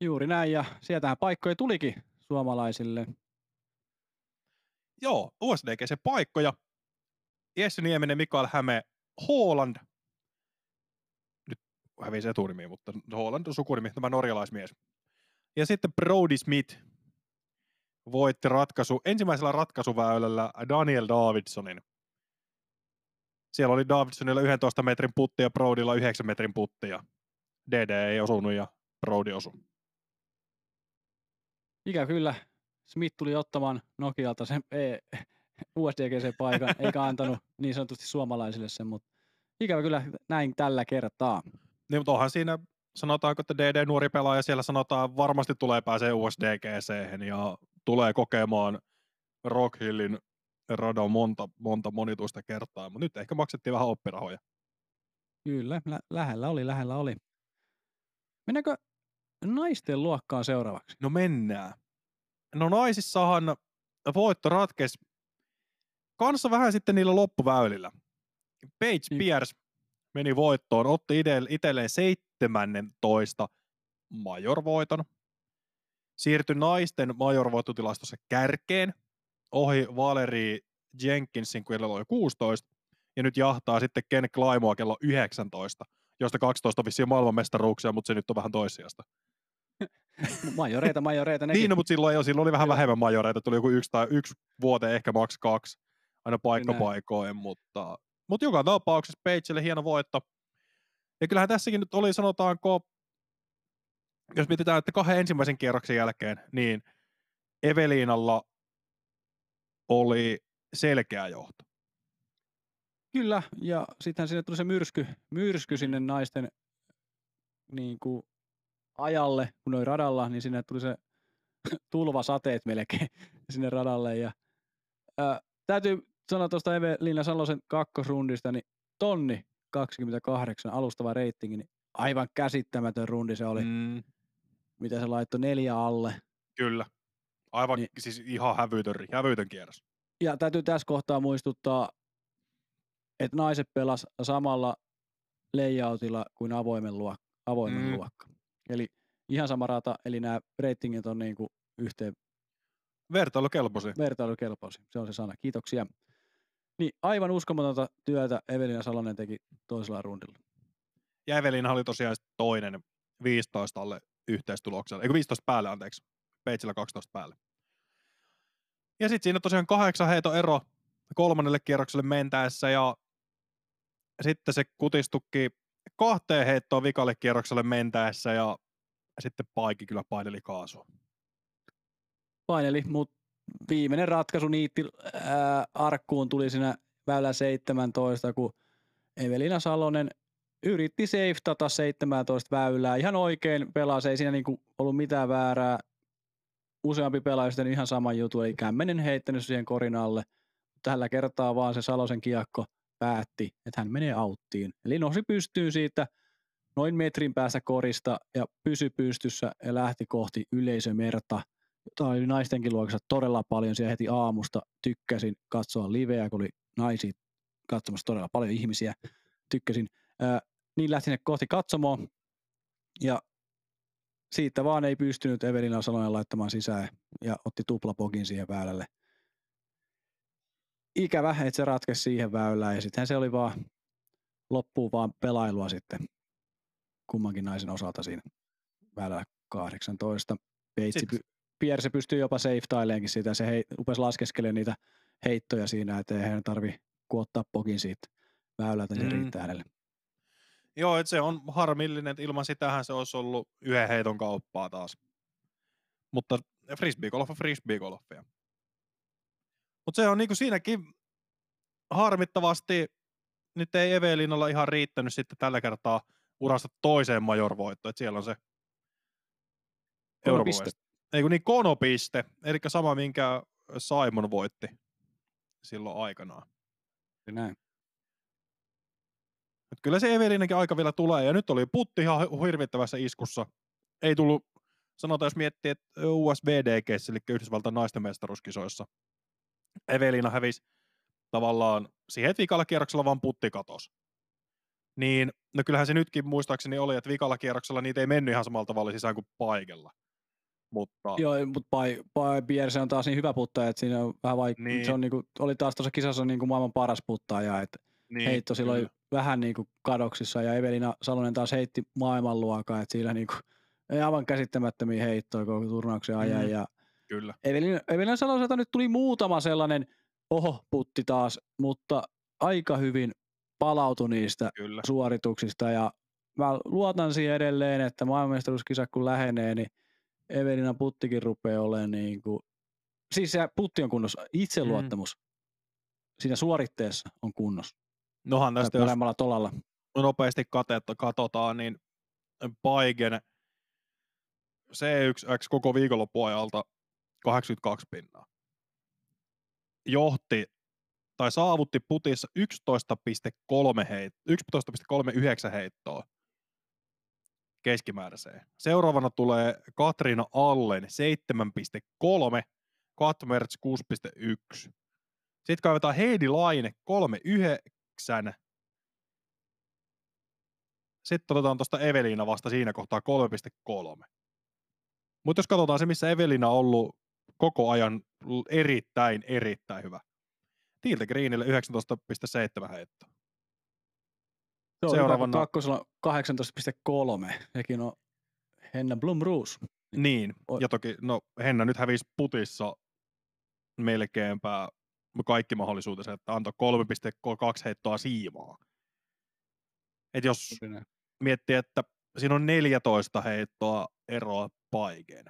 Juuri näin, ja sieltähän paikkoja tulikin suomalaisille. Joo, USDGC paikkoja. Jesse Nieminen, Mikael Häme, Holland. Nyt hävisi etunimi, mutta Holland on sukunimi, tämä norjalaismies. Ja sitten Brody Smith voitti ratkaisu, ensimmäisellä ratkaisuväylällä Daniel Davidsonin. Siellä oli Davidsonilla 11 metrin putti ja Brodylla 9 metrin putti DD ei osunut ja Brody osui. Ikä kyllä. Smith tuli ottamaan Nokialta sen e, USDGC-paikan, (laughs) eikä antanut niin sanotusti suomalaisille sen, mutta ikävä kyllä näin tällä kertaa. Niin, mutta onhan siinä sanotaanko, että DD nuori pelaaja siellä sanotaan varmasti tulee pääsee USDGC ja tulee kokemaan Rock Hillin radan monta, monta monituista kertaa, mutta nyt ehkä maksettiin vähän oppirahoja. Kyllä, lä- lähellä oli, lähellä oli. Mennäänkö naisten luokkaan seuraavaksi? No mennään. No naisissahan voitto ratkesi kanssa vähän sitten niillä loppuväylillä. Paige niin. Pierce meni voittoon, otti itselleen 17 majorvoiton. Siirtyi naisten majorvoittotilastossa kärkeen ohi Valeri Jenkinsin, kun oli 16, ja nyt jahtaa sitten Ken Climoa kello 19, josta 12 vissiin maailmanmestaruuksia, mutta se nyt on vähän toissijasta. (laughs) majoreita, majoreita. Nekin. Niin, no, mutta silloin, jo, silloin oli vähän vähemmän majoreita, tuli joku yksi tai yksi vuote, ehkä maks kaksi, aina paikka paikoin, mutta, mutta joka tapauksessa Pageille hieno voitto. Ja kyllähän tässäkin nyt oli, sanotaanko, jos mietitään, että kahden ensimmäisen kierroksen jälkeen, niin Eveliinalla oli selkeä johto. Kyllä, ja sittenhän sinne tuli se myrsky, myrsky sinne naisten niin kuin, ajalle, kun oli radalla, niin sinne tuli se (laughs) tulvasateet melkein (laughs) sinne radalle. Ja, ää, täytyy sanoa tuosta Evelina Salosen kakkosrundista, niin tonni 28 alustava reitingi, niin aivan käsittämätön rundi se oli. Mm. Mitä se laittoi neljä alle. Kyllä. Aivan niin, siis ihan hävytön, hävytön kierros. Ja täytyy tässä kohtaa muistuttaa, että naiset pelas samalla layoutilla kuin avoimen, luokka, avoimen mm. luokka. Eli ihan sama rata, eli nämä reitingit on niin kuin yhteen... Vertailukelpoisia. Vertailukelpoisia, se on se sana. Kiitoksia. Niin aivan uskomatonta työtä Evelina Salonen teki toisella rundilla. Ja Evelina oli tosiaan toinen 15 alle yhteistuloksella, eikö 15 päälle, anteeksi. Peitsillä 12 päälle. Ja sitten siinä tosiaan kahdeksan heito ero kolmannelle kierrokselle mentäessä ja sitten se kutistuki kahteen heittoon vikalle kierrokselle mentäessä ja sitten Paikki kyllä paineli kaasua. Paineli, mutta viimeinen ratkaisu niitti ää, arkkuun tuli siinä väylä 17, kun Evelina Salonen yritti safetata 17 väylää. Ihan oikein pelasi, ei siinä niinku ollut mitään väärää. Useampi pelaaja sitten ihan sama juttu, eli kämmenen heittänyt siihen korin alle. Tällä kertaa vaan se Salosen kiekko päätti, että hän menee auttiin. Eli nousi pystyyn siitä noin metrin päästä korista ja pysy pystyssä ja lähti kohti yleisömerta, jota oli naistenkin luokassa todella paljon. Siellä heti aamusta tykkäsin katsoa liveä, kun oli naisia katsomassa todella paljon ihmisiä. Tykkäsin. Ää, niin lähti ne kohti katsomoa ja siitä vaan ei pystynyt Evelina Salonen laittamaan sisään ja otti tuplapogin siihen väylälle. Ikävä, että se ratkesi siihen väylään ja sittenhän se oli vaan loppuu vaan pelailua sitten kummankin naisen osalta siinä väylällä 18. Peitsi, py, Pierre pystyy jopa safe siitä, se hei, upesi laskeskelemaan niitä heittoja siinä, että ei hän tarvi kuottaa pokin siitä väylältä, niin mm. riittää hänelle. Joo, että se on harmillinen, että ilman sitähän se olisi ollut yhden heiton kauppaa taas. Mutta frisbeegolf on frisbeegolfia. Mutta se on niinku siinäkin harmittavasti, nyt ei Evelinalla ihan riittänyt sitten tällä kertaa urasta toiseen majorvoittoon, että siellä on se Konopiste. Ei kun niin konopiste, eli sama minkä Simon voitti silloin aikanaan. Näin. Et kyllä se Evelinakin aika vielä tulee, ja nyt oli putti ihan hirvittävässä iskussa. Ei tullut, sanotaan jos miettii, että USBDG, eli Yhdysvaltain naisten mestaruuskisoissa, Evelina hävisi tavallaan siihen, että vikalla kierroksella vaan putti katos. Niin, no kyllähän se nytkin muistaakseni oli, että vikalla kierroksella niitä ei mennyt ihan samalla tavalla sisään kuin paikella. Mutta... Joo, mutta Pai, Pai on taas niin hyvä puttaja, että siinä on vähän vaikea. Niin. Se on niinku, oli taas tuossa kisassa niinku maailman paras puttaja, että niin, heitto silloin kyllä. vähän niinku kadoksissa ja Evelina Salonen taas heitti maailmanluokaa, että siinä niinku, ei aivan käsittämättömiä heittoja koko turnauksen ajan. Mm. Ja kyllä. Evelina, Evelina Saloselta nyt tuli muutama sellainen oho putti taas, mutta aika hyvin palautui niistä kyllä. suorituksista ja mä luotan siihen edelleen, että maailmanmestaruuskisa kun lähenee, niin Evelina puttikin rupeaa olemaan niin kuin, siis se putti on kunnossa, itseluottamus mm. siinä suoritteessa on kunnossa. Nohan tästä jos tolalla. nopeasti katetta, katsotaan, niin Paigen C1X koko viikonloppuajalta 82 pinnaa. Johti tai saavutti putissa 11,3 heit, 11,39 heittoa keskimääräiseen. Seuraavana tulee Katriina Allen 7,3, Katmerts 6,1. Sitten kaivetaan Heidi Laine 3,9. Sitten otetaan tuosta Evelina vasta siinä kohtaa 3,3. Mutta jos katsotaan se, missä Evelina on ollut koko ajan erittäin, erittäin hyvä. Tilde Greenille 19,7 heittoa. Joo, Seuraavana... kakkosella 18,3. Sekin on Henna Blumroos. Niin, ja toki, no Henna nyt hävisi putissa melkeinpä kaikki mahdollisuutensa, että antoi 3,2 heittoa siimaa. Et jos Kyllä. miettii, että siinä on 14 heittoa eroa paikeen.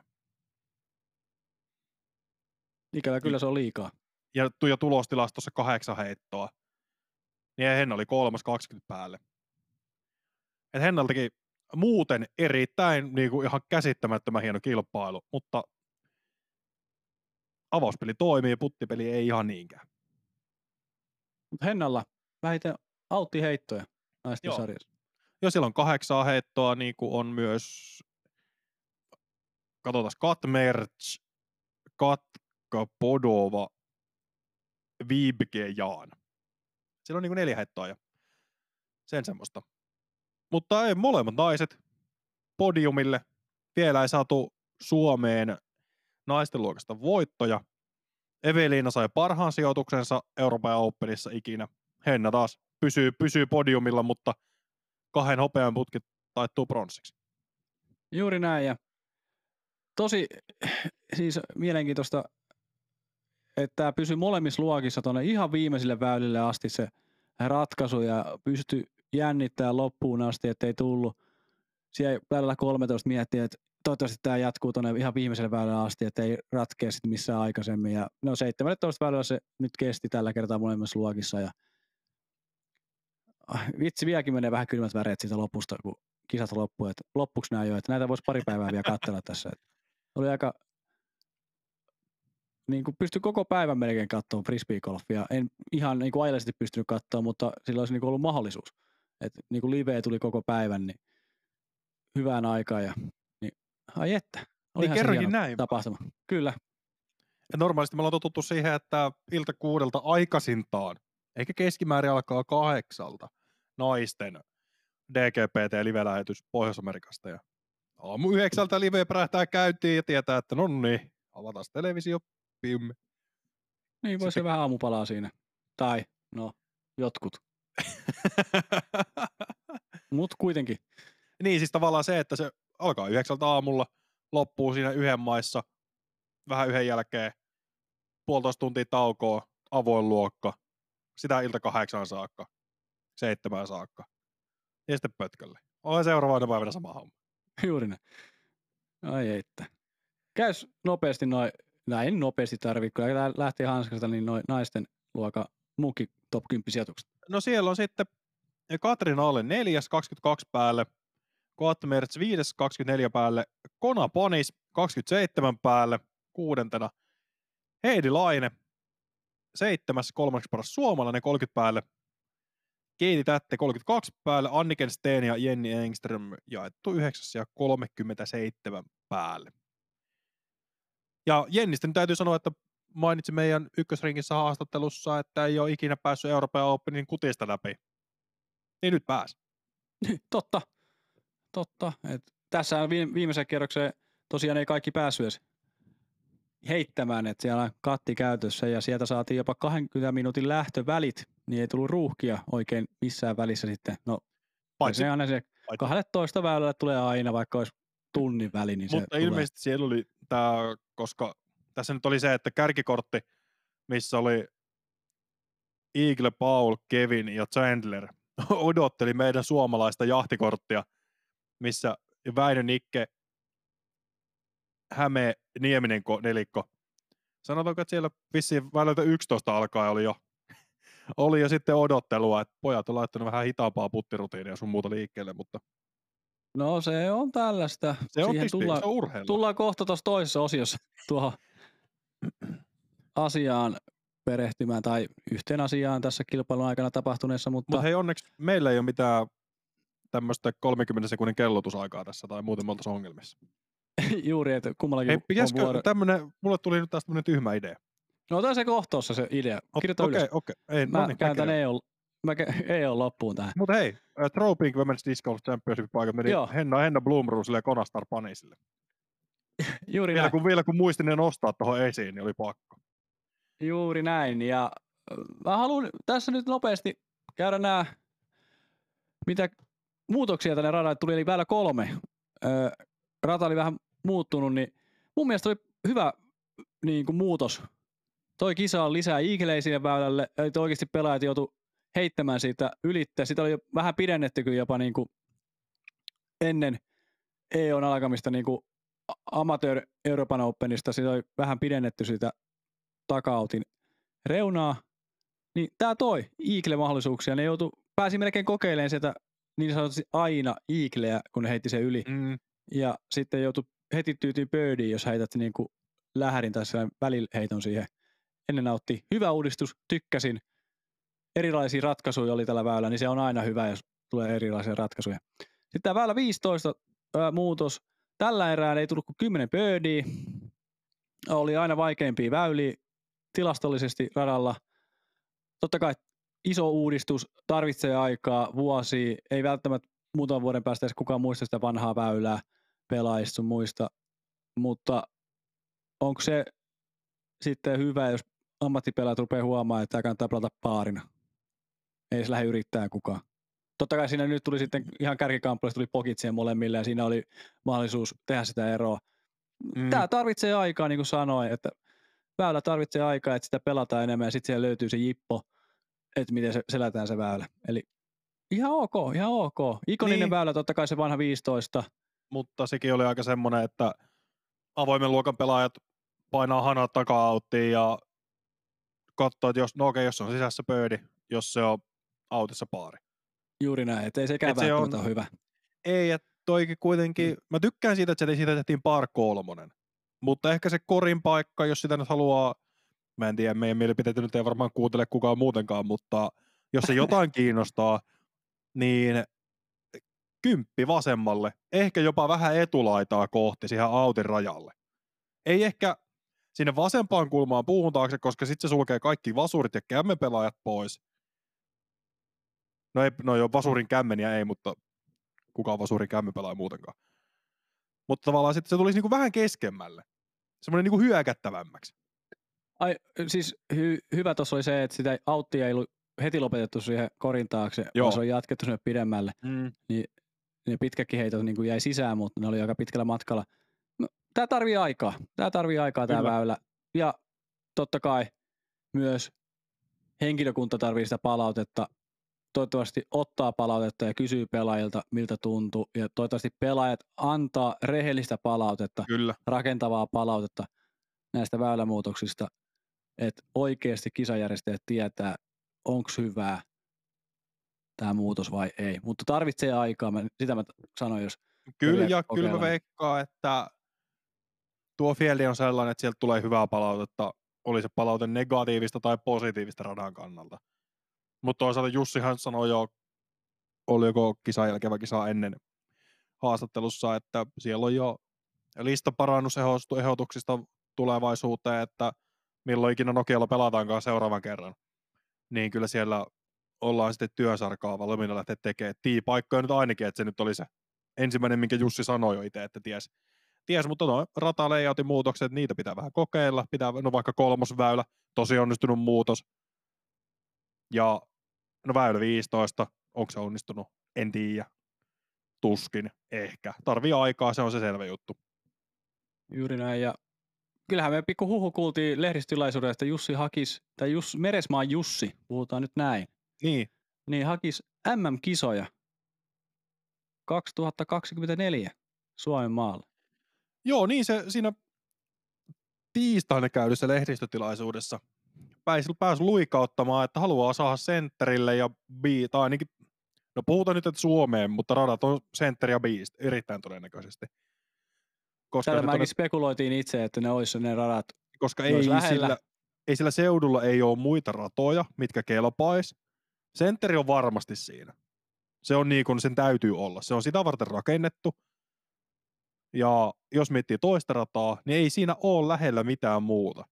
Ikävä kyllä se on liikaa. Ja, ja tulostilastossa kahdeksan heittoa. Niin Henna oli kolmas 20 päälle. Et Hennaltakin muuten erittäin niin kuin ihan käsittämättömän hieno kilpailu, mutta avauspeli toimii, puttipeli ei ihan niinkään. Mutta Hennalla vähiten autti heittoja naisten Joo. sarjassa. Joo, siellä on kahdeksaa heittoa, niin kuin on myös, katsotaan, Katmerch, Katka, Podova, Vibke, Jaan. Siellä on niin kuin neljä heittoa ja sen semmoista. Mutta ei, molemmat naiset podiumille. Vielä ei saatu Suomeen naisten luokasta voittoja. Eveliina sai parhaan sijoituksensa Euroopan Openissa ikinä. Henna taas pysyy, pysyy podiumilla, mutta kahden hopean putki taittuu pronssiksi. Juuri näin ja tosi siis mielenkiintoista, että tämä pysyy molemmissa luokissa tuonne ihan viimeisille väylille asti se ratkaisu ja pystyy jännittää loppuun asti, ettei tullut. Siellä välillä 13 miettiä, että toivottavasti tämä jatkuu tuonne ihan viimeiselle väylälle asti, että ei ratkea sitten missään aikaisemmin. Ja no 17 väylällä se nyt kesti tällä kertaa molemmissa luokissa. Ja ah, vitsi, vieläkin menee vähän kylmät väreet siitä lopusta, kun kisat loppuu. Että loppuksi nämä jo, että näitä voisi pari päivää vielä katsella tässä. Että oli aika niin kuin pystyi koko päivän melkein katsomaan frisbeegolfia. En ihan niin kuin pystynyt katsoa, mutta sillä olisi niin kuin ollut mahdollisuus. Et niin kuin live tuli koko päivän, niin hyvään aikaan. Ja, niin, ai että. Niin kerrankin näin. Tapahtuma. Kyllä. Ja normaalisti me ollaan totuttu siihen, että ilta kuudelta aikaisintaan, eikä keskimäärin alkaa kahdeksalta naisten DGPT live-lähetys Pohjois-Amerikasta. Ja aamu yhdeksältä live pärähtää käyntiin ja tietää, että no niin, avataan televisio, pim. Niin, voisi Sitten... vähän aamupalaa siinä. Tai, no, jotkut. (laughs) Mut kuitenkin. Niin, siis tavallaan se, että se alkaa yhdeksältä aamulla, loppuu siinä yhden maissa, vähän yhden jälkeen, puolitoista tuntia taukoa, avoin luokka, sitä ilta kahdeksan saakka, seitsemään saakka. Ja sitten pötkölle. Olen seuraavana päivänä sama homma. (laughs) Juuri näin. Ai että. Käys nopeasti noin, näin nopeasti tarvii, kun lähti hanskasta, niin noin naisten luoka muukin top 10 sijoitukset. No siellä on sitten Katrin Alle 4, 22 päälle, Koatmerts 5, 24 päälle, Kona Panis 27 päälle, kuudentena. Heidi Laine, seitsemäs kolmanneksi paras suomalainen 30 päälle, Keiti Tätte 32 päälle, Anniken Steen ja Jenni Engström jaettu 9 ja 37 päälle. Ja Jennistä täytyy sanoa, että mainitsi meidän ykkösringissä haastattelussa, että ei ole ikinä päässyt Euroopan Openin kutista läpi. Niin nyt pääsi. (laughs) Totta. Totta. Et tässä on viimeisen kierrokseen tosiaan ei kaikki päässyt edes heittämään, että siellä on katti käytössä ja sieltä saatiin jopa 20 minuutin lähtövälit, niin ei tullut ruuhkia oikein missään välissä sitten. No, paitsi, se aina se 12 väylällä tulee aina, vaikka olisi tunnin väli, niin Mutta se ilmeisesti tulee. siellä oli tämä, koska tässä nyt oli se, että kärkikortti, missä oli Eagle, Paul, Kevin ja Chandler (laughs) odotteli meidän suomalaista jahtikorttia, missä Väinö Nikke Häme Nieminen nelikko. Sanotaanko, että siellä vissiin väliltä 11 alkaa oli jo, (laughs) oli jo sitten odottelua, että pojat on laittanut vähän hitaampaa puttirutiinia sun muuta liikkeelle, mutta No se on tällaista. Se on, Siihen tullaan, se on urheilu. Tullaan kohta tuossa toisessa osiossa (laughs) tuohon asiaan perehtymään tai yhteen asiaan tässä kilpailun aikana tapahtuneessa. Mutta Mut hei onneksi meillä ei ole mitään tämmöistä 30 sekunnin kellotusaikaa tässä tai muuten me oltaisiin ongelmissa. (laughs) Juuri, että kummallakin Hei, pitäisikö vuoro... tämmönen, mulle tuli nyt taas tämmönen tyhmä idea. No ota se kohtoossa se idea. Kirjoita Okei, okay, okei. Okay. Mä, no niin, kääntän EO, mä (laughs) EO loppuun tähän. Mutta hei, uh, Troping Women's Disc Golf Championship paikat meni Joo. Henna, Henna Blumrusille ja Konastar Panisille. (laughs) Juuri vielä näin. Kun, vielä kun muistin ne nostaa tuohon esiin, niin oli pakko. Juuri näin. Ja mä haluan tässä nyt nopeasti käydä nämä, mitä muutoksia tänne radalle tuli, eli vielä kolme. Öö, rata oli vähän muuttunut, niin mun mielestä oli hyvä niin kuin muutos. Toi kisa on lisää iikeleisiä väylälle, eli oikeasti pelaajat joutu heittämään siitä ylitte. Sitä oli jo vähän pidennetty kyllä jopa niin kuin ennen EON alkamista niin kuin Amateur Euroopan Openista. Sitä oli vähän pidennetty sitä takautin reunaa. Niin tää toi Eagle-mahdollisuuksia. Ne joutu, pääsi melkein kokeilemaan sitä niin sanotusti aina Eagleä, kun ne heitti sen yli. Mm. Ja sitten joutui heti tyytyy birdiin, jos heität niin kuin lähärin tai sellainen väliheiton siihen. Ennen nautti. Hyvä uudistus, tykkäsin. Erilaisia ratkaisuja oli tällä väylällä, niin se on aina hyvä, jos tulee erilaisia ratkaisuja. Sitten tämä väylä 15 ää, muutos. Tällä erää ei tullut kuin 10 birdiä. Oli aina vaikeimpia väyliä tilastollisesti radalla. Totta kai iso uudistus, tarvitsee aikaa, vuosia, ei välttämättä muutaman vuoden päästä edes kukaan muista sitä vanhaa väylää pelaajista sun muista, mutta onko se sitten hyvä, jos ammattipelaajat rupeaa huomaamaan, että tämä kannattaa pelata paarina? Ei se lähde yrittää kukaan. Totta kai siinä nyt tuli sitten ihan kärkikampaleista tuli pokitseen molemmille ja siinä oli mahdollisuus tehdä sitä eroa. Mm. Tämä tarvitsee aikaa, niin kuin sanoin, että väylä tarvitsee aikaa, että sitä pelataan enemmän ja sitten siellä löytyy se jippo, että miten se selätään se väylä. Eli ihan ok, ihan ok. Ikoninen niin. väylä, totta kai se vanha 15, mutta sekin oli aika semmoinen, että avoimen luokan pelaajat painaa hanat takaa ja katsoo, että jos, no okei, jos on sisässä pöydi, jos se on autissa paari. Juuri näin, että ei sekään Et se on, hyvä. Ei, että toikin kuitenkin, mm. mä tykkään siitä, että siitä tehtiin par kolmonen. Mutta ehkä se korin paikka, jos sitä nyt haluaa, mä en tiedä, meidän mielipiteitä nyt ei varmaan kuuntele kukaan muutenkaan, mutta jos se jotain kiinnostaa, niin kymppi vasemmalle, ehkä jopa vähän etulaitaa kohti siihen autin rajalle. Ei ehkä sinne vasempaan kulmaan puuhun taakse, koska sitten se sulkee kaikki vasurit ja kämmenpelaajat pois. No ei, no joo, vasurin kämmeniä ei, mutta kukaan vasurin kämmenpelaaja muutenkaan. Mutta tavallaan sitten se tulisi niinku vähän keskemmälle. Semmoinen niinku hyökättävämmäksi. Ai, siis hy- hyvä tuossa oli se, että sitä auttia ei ollut heti lopetettu siihen korin taakse, Joo. vaan se on jatkettu sinne pidemmälle. Mm. Ne pitkäkin heitot niin jäi sisään, mutta ne oli aika pitkällä matkalla. No, tämä tarvii aikaa. Tämä tarvii aikaa tämä väylä. Ja totta kai myös henkilökunta tarvii sitä palautetta. Toivottavasti ottaa palautetta ja kysyy pelaajilta, miltä tuntuu. Ja toivottavasti pelaajat antaa rehellistä palautetta Kyllä. rakentavaa palautetta näistä väylämuutoksista, että oikeasti kisajärjestäjät tietää, onko hyvää tämä muutos vai ei. Mutta tarvitsee aikaa, mä, sitä mä sanoin, jos Kyllä, ja kyllä mä veikkaan, että tuo fieldi on sellainen, että sieltä tulee hyvää palautetta, oli se palaute negatiivista tai positiivista radan kannalta. Mutta toisaalta Jussihan sanoi jo, oli joko kisan jälkeen vai kisaa ennen haastattelussa, että siellä on jo lista parannusehdotuksista tulevaisuuteen, että milloin ikinä Nokialla pelataankaan seuraavan kerran. Niin kyllä siellä ollaan sitten työsarkaa valmiina lähteä tekemään. Tiipaikkoja nyt ainakin, että se nyt oli se ensimmäinen, minkä Jussi sanoi jo itse, että ties, ties mutta no, ratalayoutin muutokset, niitä pitää vähän kokeilla, pitää, no vaikka kolmosväylä, tosi onnistunut muutos, ja no väylä 15, onko se onnistunut, en tiedä, tuskin, ehkä, tarvii aikaa, se on se selvä juttu. juuri näin. Ja kyllähän me pikku huhu kuultiin lehdistilaisuudesta, että Jussi hakis, tai Jus, Meresmaan Jussi, puhutaan nyt näin, Niin, niin hakis MM-kisoja 2024 Suomen maalle. joo, niin se siinä tiistaina käydyssä lehdistötilaisuudessa pääsi, pääsi luikauttamaan, että haluaa saada sentterille ja bi, tai ainakin, no puhutaan nyt, että Suomeen, mutta radat on sentteri ja biist, erittäin todennäköisesti. Koska, Tällä se mäkin spekuloitiin itse, että ne olisi ne radat. koska ne ei sillä, ei sillä seudulla ei ole muita ratoja, mitkä kelpais. Sentteri on varmasti siinä. Se on niin kuin sen täytyy olla. Se on sitä varten rakennettu. Ja jos miettii toista rataa, niin ei siinä ole lähellä mitään muuta.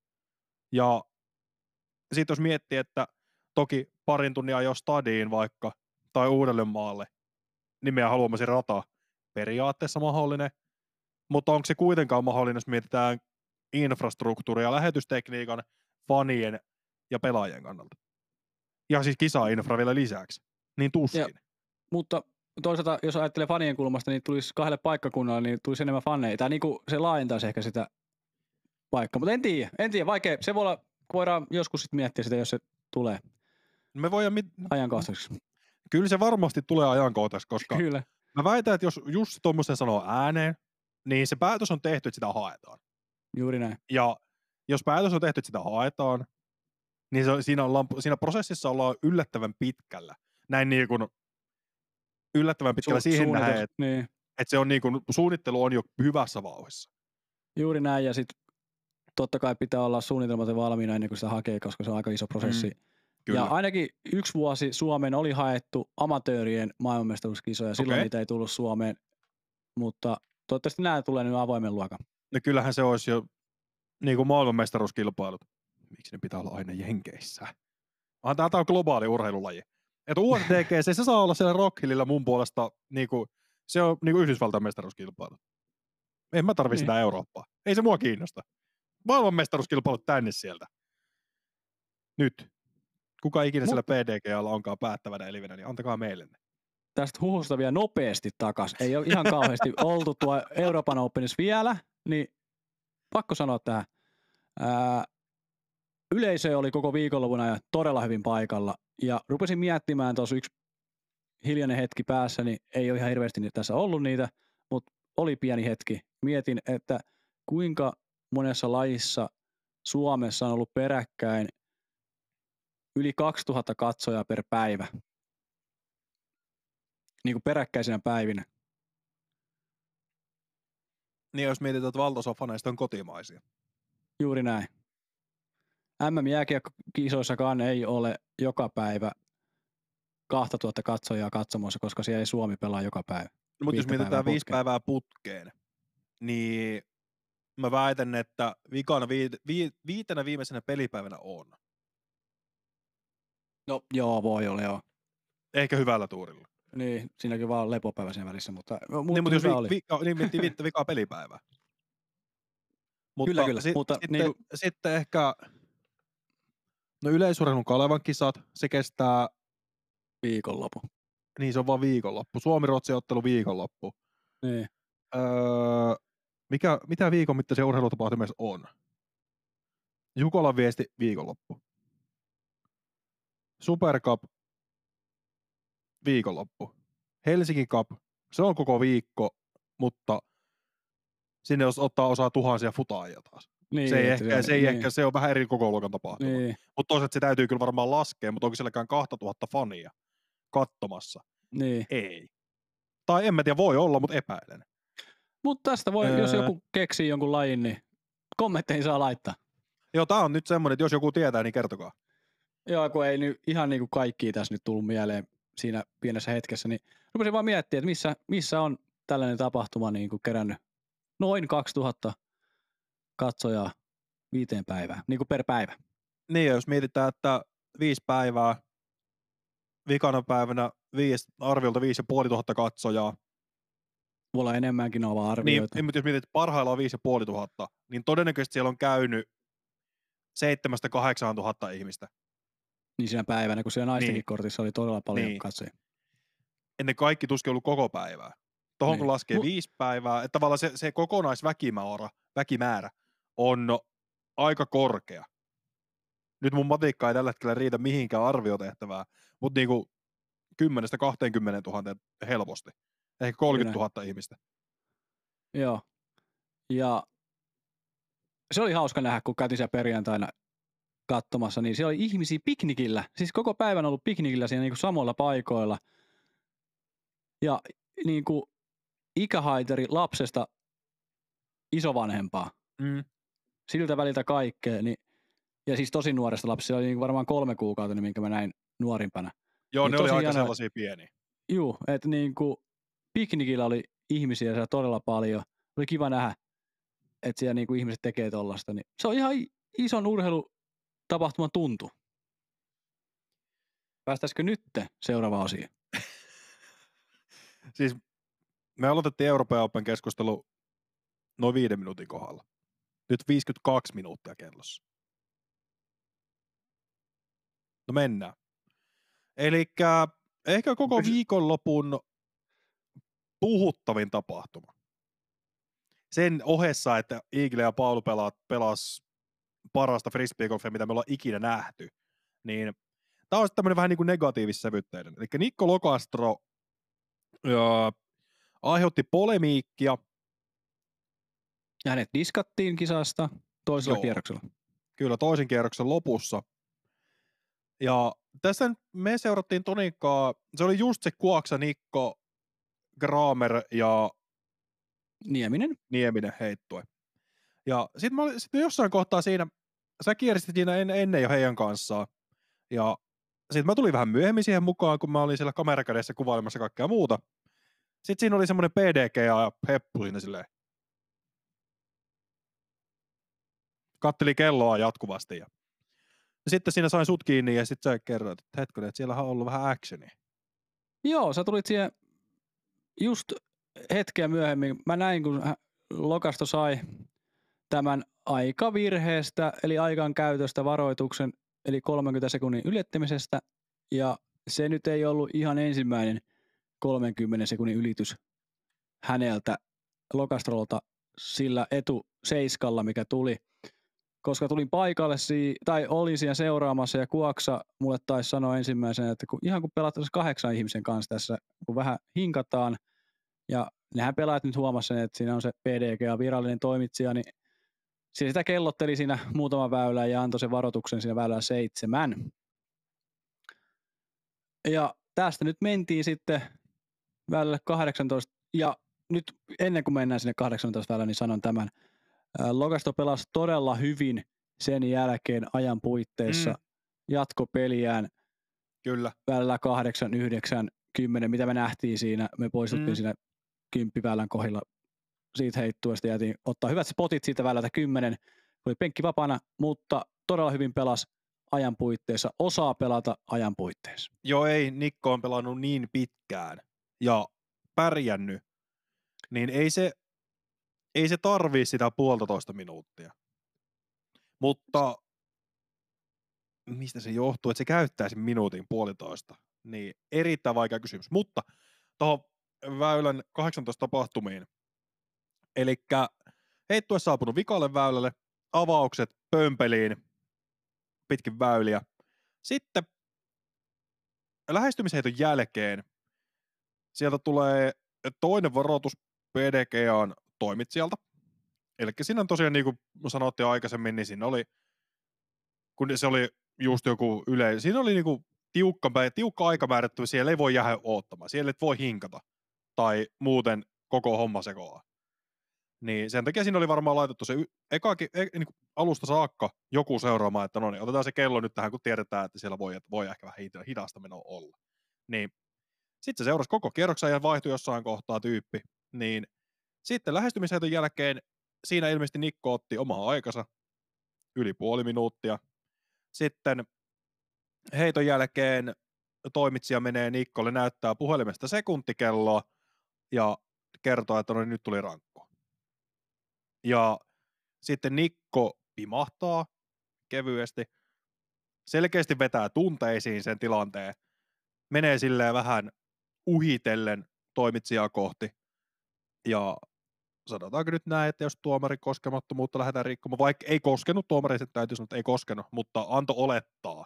Ja sitten jos miettii, että toki parin tunnin ajo stadiin vaikka, tai Uudellemaalle, niin me haluamme se rata periaatteessa mahdollinen, mutta onko se kuitenkaan mahdollinen, jos mietitään infrastruktuuria lähetystekniikan, fanien ja pelaajien kannalta. Ja siis kisainfra vielä lisäksi. Niin tuskin. Mutta toisaalta, jos ajattelee fanien kulmasta, niin tulisi kahdelle paikkakunnalle, niin tulisi enemmän faneja. Tai niin kuin se laajentaisi ehkä sitä paikkaa. Mutta en tiedä, en tiedä, vaikea. Se voi olla, voidaan joskus sitten miettiä sitä, jos se tulee Me voidaan, mit... ajankohtaiseksi. Kyllä se varmasti tulee ajankohtaiseksi, koska Kyllä. mä väitän, että jos Jussi tuommoisen sanoo ääneen, niin se päätös on tehty, että sitä haetaan. Juuri näin. Ja jos päätös on tehty, että sitä haetaan, niin se, on- siinä, ollaan, siinä prosessissa ollaan yllättävän pitkällä. Näin niin kuin yllättävän pitkällä Su- siihen nähden, että, Niin, että se on niin kuin, suunnittelu on jo hyvässä vauhissa. juuri näin. Ja sitten totta kai pitää olla suunnitelmat valmiina ennen kuin sitä hakee, koska se on aika iso prosessi. Mm, Kyllä. Ja ainakin yksi vuosi Suomeen oli haettu amatöörien maailmanmestaruuskisoja. Silloin Okei. niitä ei tullut Suomeen, mutta toivottavasti nämä tulee nyt avoimen luokan. No kyllähän se olisi jo niin kuin maailmanmestaruuskilpailut. Miksi ne pitää olla aina Jenkeissä? Tää, tää on globaali urheilulaji. Että USDG, se, se saa olla siellä Rockhillillä mun puolesta, niin kuin, se on niin kuin Yhdysvaltain mestaruuskilpailu. En mä tarvi Niin. sitä Eurooppaa. Ei se mua kiinnosta. Maailmanmestaruuskilpailut tänne sieltä. Nyt. Kuka ikinä siellä PDGalla onkaan päättävänä elivenä, niin antakaa meille ne. tästä huhusta vielä nopeasti takas. Ei ole ihan kauheasti (laughs) oltu tuo Euroopan Openissa vielä, niin pakko sanoa tähän. Ää, yleisö oli koko viikonlopun ajan todella hyvin paikalla ja rupesin miettimään tuossa yksi hiljainen hetki päässä, niin ei ole ihan hirveästi tässä ollut niitä, mutta oli pieni hetki. Mietin, että kuinka monessa lajissa Suomessa on ollut peräkkäin yli 2000 katsojaa per päivä niin kuin peräkkäisinä päivinä. Niin jos mietitään, että valtaosa faneista on kotimaisia. Juuri näin. MM-jääkiekko-kisoissakaan ei ole joka päivä 2000 katsojaa katsomossa, koska siellä ei Suomi pelaa joka päivä. No, mutta jos mietitään päivää viisi päivää putkeen, niin mä väitän, että vikana vi, vi, viitenä viimeisenä pelipäivänä on. No joo, voi olla joo. Ehkä hyvällä tuurilla. Niin, siinäkin vaan lepopäivä siinä välissä, mutta, no, niin, mutta jos vi, oli. vi, niin miettii viittä vikaa pelipäivää. (laughs) Mutta Kyllä, kyllä, Sit, mutta sitten, niinku- sitten ehkä, no yleisurheilun Kalevan kisat, se kestää, viikonloppu. niin se on vaan viikonloppu. Suomi-Ruotsi ottelu viikonloppu. Niin. Öö, mikä, mitä viikon mittaisia urheilutapahtumia on? Jukolan viesti viikonloppu. Super Cup viikonloppu. Helsinki Cup, se on koko viikko, mutta sinne jos ottaa osaa tuhansia futaajia taas. Niin, se, ei ehkä, se, ei niin, ehkä, se on vähän eri koko luokan tapahtuma. Niin, Mutta toisaalta se täytyy kyllä varmaan laskea, mutta onko sielläkään 2000 fania katsomassa? niin. Ei. Tai en mä tiedä, voi olla, mutta epäilen. Mutta tästä voi, öö... jos joku keksii jonkun lajin, niin kommentteihin saa laittaa. Joo, tää on nyt semmoinen, että jos joku tietää, niin kertokaa. Joo, kun ei nyt ihan niin kuin kaikki tässä nyt tullut mieleen siinä pienessä hetkessä, niin rupesin vaan miettimään, että missä, missä on tällainen tapahtuma niin kuin kerännyt noin 2000 katsojaa viiteen päivään, niin kuin per päivä. Niin, jos mietitään, että viisi päivää, vikana päivänä viisi, arviolta viisi ja puoli tuhatta katsojaa, Voi olla enemmänkin on vaan niin, arvioita. niin, mutta jos mietit, että parhaillaan viisi ja puoli tuhatta, niin todennäköisesti siellä on käynyt seitsemästä kahdeksaan tuhatta ihmistä. Niin siinä päivänä, kun siellä naistenkin Niin. kortissa oli todella paljon Niin. katsojia. Ennen kaikki tuskin ollut koko päivää. Tuohon Niin. kun laskee Mu- viisi päivää, että tavallaan se, se kokonaisväkimäärä väkimäärä on aika korkea. Nyt mun matikka ei tällä hetkellä riitä mihinkään arviotehtävää, mutta niinku 10-20 000 helposti. Ehkä 30 000 ihmistä. Joo. Ja se oli hauska nähdä, kun käytiin siellä perjantaina katsomassa, niin siellä oli ihmisiä piknikillä. Siis koko päivän ollut piknikillä siinä niin kuin samoilla paikoilla. Ja niin kuin ikähaiteri lapsesta isovanhempaa. Mm. Siltä väliltä kaikkea. Niin, ja siis tosi nuoresta lapsesta. Se oli niin varmaan kolme kuukautta, niin minkä mä näin nuorimpana. Joo, Niin ne oli aika sellaisia pieniä. Juu, että niin kuin piknikillä oli ihmisiä siellä todella paljon. Oli kiva nähdä, että siellä niin kuin ihmiset tekee tollasta. Niin se on ihan ison urheilutapahtuman tuntu. Päästäisikö nyt seuraava osio? (laughs) Siis me aloitettiin Euroopan Open keskustelu noin viiden minuutin kohdalla. Nyt 52 minuuttia kellossa. No mennään. Eli ehkä koko viikonlopun puhuttavin tapahtuma. Sen ohessa, että Eagle ja Paul pelaat, pelas parasta frisbeegolfia, mitä me ollaan ikinä nähty, niin tämä on tämmöinen vähän niin kuin negatiivissävytteinen. Eli Nikko Lokastro öö, aiheutti polemiikkia, Ja hänet diskattiin kisasta toisella Joo. kierroksella. kyllä toisen kierroksen lopussa. Ja tässä me seurattiin Tonikkaa, se oli just se Kuoksa, Nikko, Kramer ja Nieminen. Nieminen heittue. Ja sitten mä olin, sit jossain kohtaa siinä, sä kiersit siinä en, ennen jo heidän kanssaan. Ja sitten mä tulin vähän myöhemmin siihen mukaan, kun mä olin siellä kamerakädessä kuvailemassa kaikkea muuta. Sitten siinä oli semmoinen PDG ja heppu siinä silleen. Katteli kelloa jatkuvasti. Ja ja sitten siinä sain sut kiinni ja sitten sä kerroit, että hetkinen, että siellähän on ollut vähän actionia. Joo, sä tulit siihen just hetkeä myöhemmin. Mä näin, kun Lokasto sai tämän aikavirheestä, eli aikan käytöstä varoituksen, eli 30 sekunnin ylittämisestä. Ja se nyt ei ollut ihan ensimmäinen 30 sekunnin ylitys häneltä Lokastrolta sillä etuseiskalla, mikä tuli. Koska tulin paikalle, si- tai olin siellä seuraamassa ja Kuoksa mulle taisi sanoa ensimmäisenä, että kun, ihan kun pelattaisiin kahdeksan ihmisen kanssa tässä, kun vähän hinkataan, ja nehän pelaajat nyt huomasi sen, että siinä on se PDG virallinen toimitsija, niin se sitä kellotteli siinä muutama väylä ja antoi sen varoituksen siinä väylällä seitsemän. Ja tästä nyt mentiin sitten väylälle 18, ja nyt ennen kuin mennään sinne 18 väylään, niin sanon tämän. Logasto pelasi todella hyvin sen jälkeen ajan puitteissa mm. jatkopeliään Kyllä. välillä 8, 9, 10, mitä me nähtiin siinä. Me poistuttiin mm. siinä kymppiväylän kohdilla siitä heittuesta jätiin ottaa hyvät spotit siitä väliltä 10. Oli penkki vapaana, mutta todella hyvin pelas ajan puitteissa, osaa pelata ajan puitteissa. Joo ei, Nikko on pelannut niin pitkään ja pärjännyt, niin ei se, ei se tarvii sitä puolitoista minuuttia. Mutta mistä se johtuu, että se käyttää sen minuutin puolitoista, niin erittäin vaikea kysymys. Mutta tuohon väylän 18 tapahtumiin, eli heittua saapunut vikalle väylälle, avaukset pömpeliin, pitkin väyliä. Sitten lähestymisheiton jälkeen sieltä tulee toinen varoitus PDGAn toimitsijalta. Eli siinä on tosiaan, niin kuin sanottiin aikaisemmin, niin siinä oli, kun se oli just joku yle, siinä oli niin kuin tiukka, tiukka aika määrätty, siellä ei voi jäädä oottamaan, siellä et voi hinkata, tai muuten koko homma sekoaa. Niin sen takia siinä oli varmaan laitettu se ekakin, e, niin kuin alusta saakka joku seuraamaan, että no niin, otetaan se kello nyt tähän, kun tiedetään, että siellä voi, että voi ehkä vähän hidasta menoa olla. Niin sitten se seurasi koko kierroksen ja vaihtui jossain kohtaa tyyppi. Niin sitten lähestymisheiton jälkeen siinä ilmeisesti Nikko otti omaa aikansa, yli puoli minuuttia. Sitten heiton jälkeen toimitsija menee Nikkolle, näyttää puhelimesta sekuntikelloa ja kertoo, että no niin, nyt tuli rankko. Ja sitten Nikko pimahtaa kevyesti, selkeästi vetää tunteisiin sen tilanteen, menee silleen vähän uhitellen toimitsijaa kohti. Ja sanotaanko nyt näin, että jos tuomarin koskemattomuutta lähdetään rikkomaan, vaikka ei koskenut tuomari, sitten täytyy sanoa, että ei koskenut, mutta anto olettaa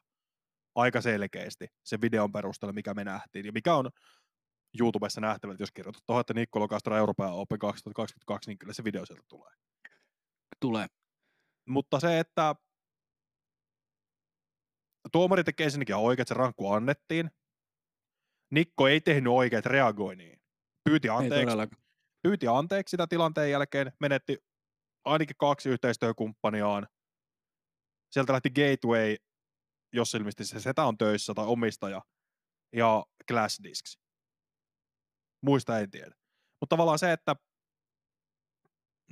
aika selkeästi sen videon perusteella, mikä me nähtiin, ja mikä on YouTubessa nähtävä, jos kirjoitat tuohon, että Nikko Lokastro Euroopan Open 2022, niin kyllä se video sieltä tulee. Tulee. Mutta se, että tuomari tekee ensinnäkin oikein, että se rankku annettiin. Nikko ei tehnyt oikein, että reagoi niin. Pyyti anteeksi, pyyti anteeksi sitä tilanteen jälkeen, menetti ainakin kaksi yhteistyökumppaniaan. Sieltä lähti Gateway, jos ilmeisesti se setä on töissä tai omistaja, ja Glass Discs. Muista en tiedä. Mutta tavallaan se, että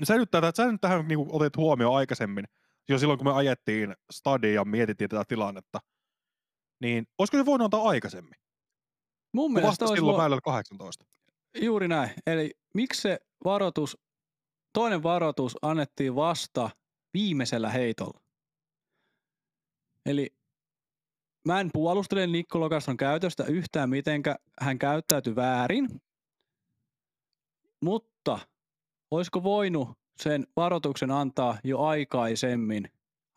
sä nyt, tätä, sä nyt tähän niin otit huomioon aikaisemmin, jo silloin kun me ajettiin stadia ja mietittiin tätä tilannetta, niin olisiko se voinut antaa aikaisemmin? Mun mielestä olisi silloin vo... 18. Juuri näin. Eli miksi se varoitus, toinen varoitus annettiin vasta viimeisellä heitolla? Eli mä en puolustele Nikko Lokaston käytöstä yhtään, mitenkä hän käyttäytyi väärin, mutta olisiko voinut sen varoituksen antaa jo aikaisemmin?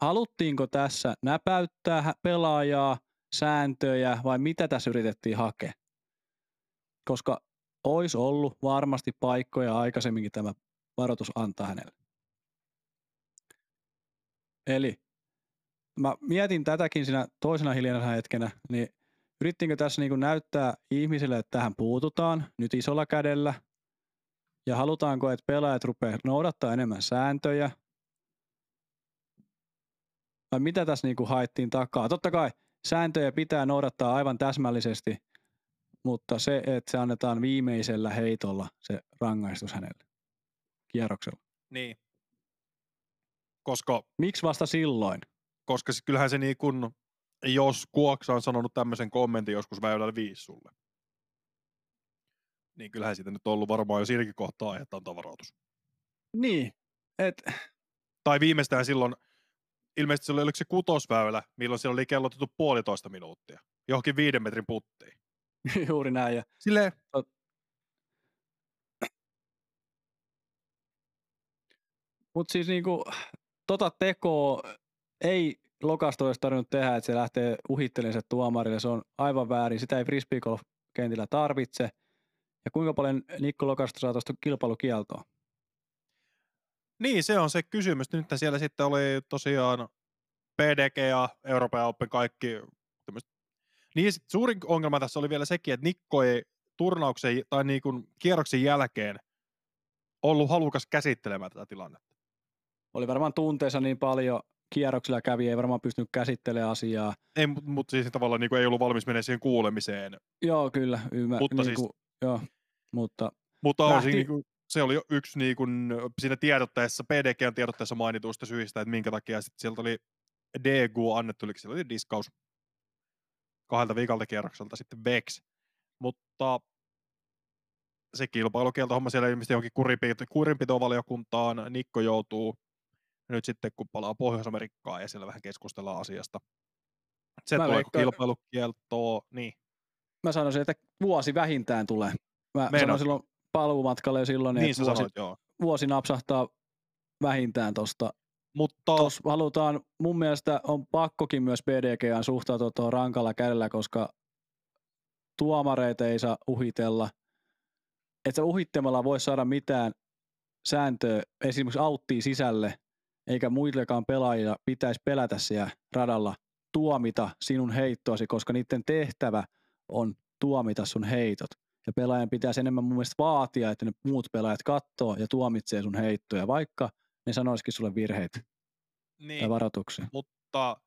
Haluttiinko tässä näpäyttää pelaajaa, sääntöjä vai mitä tässä yritettiin hakea? Koska olisi ollut varmasti paikkoja aikaisemminkin tämä varoitus antaa hänelle. Eli mä mietin tätäkin siinä toisena hiljaisena hetkenä, niin yrittiinkö tässä niin näyttää ihmisille, että tähän puututaan nyt isolla kädellä, ja halutaanko, että pelaajat rupeaa noudattaa enemmän sääntöjä, vai mitä tässä niin haettiin takaa? Totta kai sääntöjä pitää noudattaa aivan täsmällisesti, mutta se, että se annetaan viimeisellä heitolla se rangaistus hänelle kierroksella. Niin. Koska... Miksi vasta silloin? Koska kyllähän se niin kuin, jos Kuoksa on sanonut tämmöisen kommentin joskus väylällä viisi sulle, niin kyllähän siitä nyt on ollut varmaan jo siinäkin kohtaa että on tavaroitus. Niin. Et... Tai viimeistään silloin, ilmeisesti se oli, oliko se kutosväylä, milloin siellä oli kellotettu puolitoista minuuttia. Johonkin viiden metrin puttiin. (laughs) Juuri näin. Ja... Silleen... Mutta siis niinku, tota tekoa ei Lokasto olisi tarvinnut tehdä, että se lähtee uhittelemaan se tuomarille. Se on aivan väärin. Sitä ei frisbee kentillä tarvitse. Ja kuinka paljon Nikko Lokasto saa tuosta kilpailukieltoa? Niin, se on se kysymys. Nyt siellä sitten oli tosiaan PDG ja Euroopan Open kaikki niin sit suurin ongelma tässä oli vielä sekin, että Nikko ei turnauksen tai niin kuin kierroksen jälkeen ollut halukas käsittelemään tätä tilannetta. Oli varmaan tunteessa niin paljon, kierroksilla kävi, ei varmaan pystynyt käsittelemään asiaa. Ei, mutta mut siis tavallaan niin kuin ei ollut valmis menemään siihen kuulemiseen. Joo, kyllä, ymmärrän. Mutta niin siis- kuin, joo, mutta Mutta Lähti- Lähti... niin kuin, se oli jo yksi niin kuin, siinä tiedotteessa, PDGn tiedotteessa mainituista syistä, että minkä takia sit sieltä oli DGU annettu, eli siellä oli diskaus kahdelta viikalta kierrokselta sitten Vex. Mutta se kilpailukieltohomma siellä ilmeisesti johonkin kurinpito, kurinpitovaliokuntaan. Nikko joutuu nyt sitten, kun palaa Pohjois-Amerikkaan ja siellä vähän keskustellaan asiasta. Se tulee veikkaan- kilpailukieltoa, niin. mä sanoisin, että vuosi vähintään tulee. Mä Meinaat? sanoin silloin paluumatkalle jo silloin, Niin että sä vuosi, sanoit, joo. vuosi napsahtaa vähintään tuosta. Mutta Jos halutaan, mun mielestä on pakkokin myös BDGään suhtautua tuohon rankalla kädellä, koska tuomareita ei saa uhitella. Et sä uhittamalla voi saada mitään sääntöä esimerkiksi auttiin sisälle, eikä muillekaan pelaajilla pitäisi pelätä siellä radalla tuomita sinun heittoasi, koska niiden tehtävä on tuomita sun heitot. Ja pelaajan pitäisi enemmän mun mielestä vaatia, että ne muut pelaajat katsoo ja tuomitsee sun heittoja, vaikka ne sanoisikin sulle virheitä tai niin, varoituksia. mutta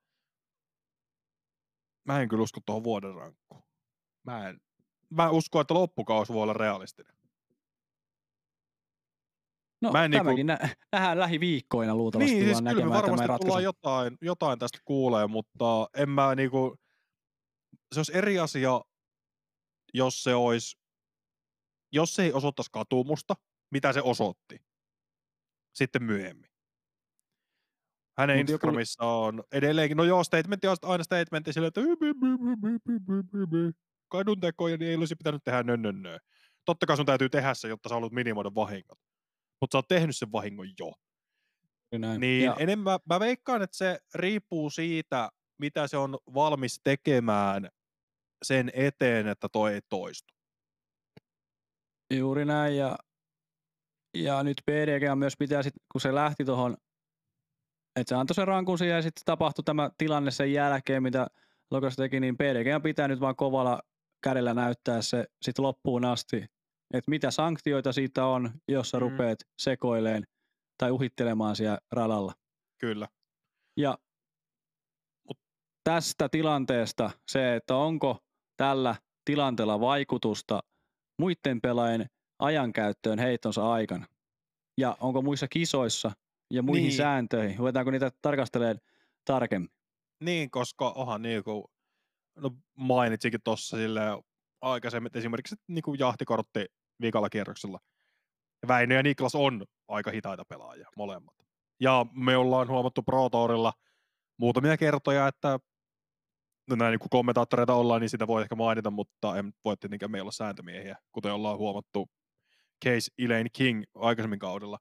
mä en kyllä usko tuohon vuoden rankkuun. Mä en, mä uskon, että loppukausi voi olla realistinen. No Mä en niinku- tämäkin nä- nähdään lähiviikkoina luultavasti Niin, siis kyllä näkemään varmasti ratkaisu. tullaan jotain, jotain tästä kuulee, mutta en mä niinku, se olisi eri asia, jos se olisi, jos se ei osoittaisi katumusta, mitä se osoitti, sitten myöhemmin. Hänen Mut joku- Instagramissa on edelleenkin, no joo, statementti on aina statementti sille, että kadun tekoja, niin ei olisi pitänyt tehdä nö, nö, nö. Totta kai sun täytyy tehdä se, jotta sä haluat minimoida vahingot. Mutta sä oot tehnyt sen vahingon jo. Näin. Niin Ja, enemmän, mä veikkaan, että se riippuu siitä, mitä se on valmis tekemään sen eteen, että toi ei toistu. juuri näin. Ja, ja nyt PDG myös pitää, sit, kun se lähti tuohon, että se antoi sen rankun siihen ja sitten tapahtui tämä tilanne sen jälkeen, mitä Lokas teki, niin PDG pitää nyt vaan kovalla kädellä näyttää se sitten loppuun asti, että mitä sanktioita siitä on, jos sä Mm. rupeat sekoileen tai uhittelemaan siellä radalla. Kyllä. Ja Mut- tästä tilanteesta se, että onko tällä tilanteella vaikutusta muiden pelaajien ajankäyttöön heittonsa aikana. Ja onko muissa kisoissa ja muihin Niin. sääntöihin, ruvetaanko niitä tarkastelemaan tarkemmin. Niin, koska onhan niin kuin, no mainitsikin tuossa silleen aikaisemmin, että esimerkiksi niin kuin jahtikortti viikalla kierroksella. Väinö ja Niklas on aika hitaita pelaajia, molemmat. Ja me ollaan huomattu Pro Tourilla muutamia kertoja, että no näin niin kommentaattoreita ollaan, niin sitä voi ehkä mainita, mutta en voi tietenkään meillä olla sääntömiehiä, kuten ollaan huomattu Case Elaine King aikaisemmin kaudella.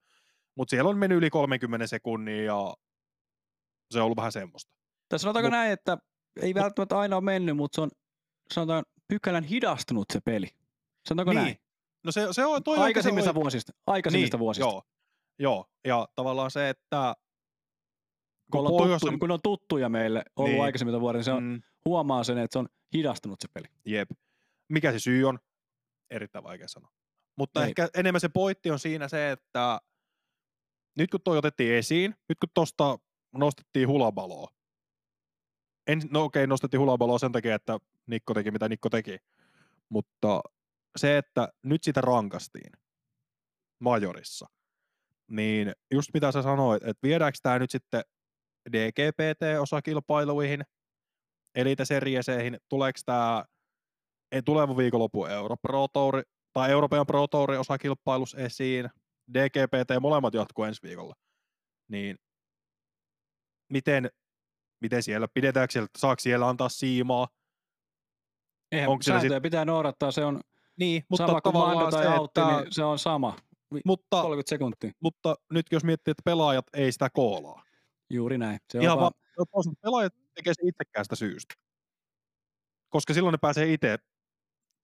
Mutta siellä on mennyt yli 30 sekunnia ja se on ollut vähän semmoista. Tai sanotaanko Mut- näin, että ei välttämättä aina ole mennyt, mutta se on sanotaan pykälän hidastunut se peli. Sanotaanko niin. näin? No se, se on toi on Aikaisemmista oikein- vuosista. Aikaisemmista niin, vuosista. Joo, joo, ja tavallaan se, että Kun, kun Pohjois- tuttu, kun on tuttuja meille ollut Niin. aikaisemmilta vuosilta, niin se on, mm, huomaa sen, että se on hidastunut se peli. jep. Mikä se syy on? Erittäin vaikea sanoa. Mutta Ei. ehkä enemmän se pointti on siinä se, että nyt kun toi otettiin esiin, nyt kun tosta nostettiin hulabaloa, en, no okei, nostettiin hulabaloa sen takia, että Nikko teki mitä Nikko teki, mutta se, että nyt sitä rankastiin majorissa, niin just mitä sä sanoit, että viedäänkö tämä nyt sitten DGPT-osakilpailuihin, Elite Serieseihin, tuleeko tämä tuleva viikonloppu Euro Pro Tour, tai Euroopan Pro Tourin osakilpailus esiin, DGPT, molemmat jatkuu ensi viikolla, niin miten, miten siellä, pidetäänkö siellä, saako siellä antaa siimaa? Eihän Onko siellä sääntöjä pitää noudattaa, se on Niin, mutta sama kuin Mando tai se, Autti, että, niin se on sama. mutta, 30 sekuntia. mutta nyt jos miettii, että pelaajat ei sitä koolaa, Juuri näin. Se on vaan, vaan, pelaajat tekee se itsekäästä syystä. Koska silloin ne pääsee itse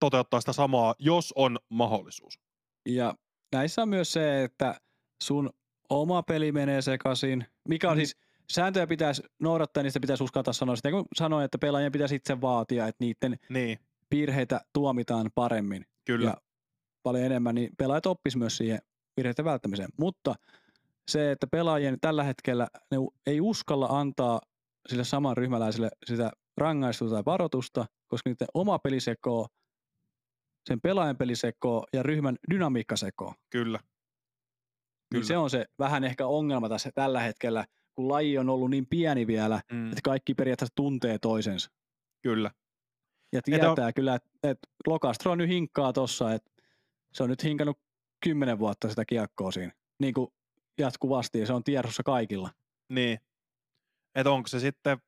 toteuttaa sitä samaa, jos on mahdollisuus. ja näissä on myös se, että sun oma peli menee sekaisin, mikä on Mm. siis, sääntöjä pitäisi noudattaa, niistä pitäisi uskaltaa sanoa sitä, kun sanoin, että pelaajien pitäisi itse vaatia, että niiden Niin, virheitä tuomitaan paremmin kyllä. Ja paljon enemmän, niin pelaajat oppis myös siihen virheiden välttämiseen. Mutta se, että pelaajien tällä hetkellä ne ei uskalla antaa sille saman ryhmäläiselle sitä rangaistusta tai varoitusta, koska niiden oma peli sekoo, sen pelaajan peli sekoo ja ryhmän dynamiikka sekoo. Kyllä. Niin se on se vähän ehkä ongelma tässä tällä hetkellä, kun laji on ollut niin pieni vielä, mm. että kaikki periaatteessa tuntee toisensa. Kyllä. Ja tietää on... kyllä, että et Lokastro on nyt hinkkaa tossa, että se on nyt hinkannut kymmenen vuotta sitä kiekkoa siinä. Niin kuin jatkuvasti ja se on tiedossa kaikilla. Niin. Että onko se sitten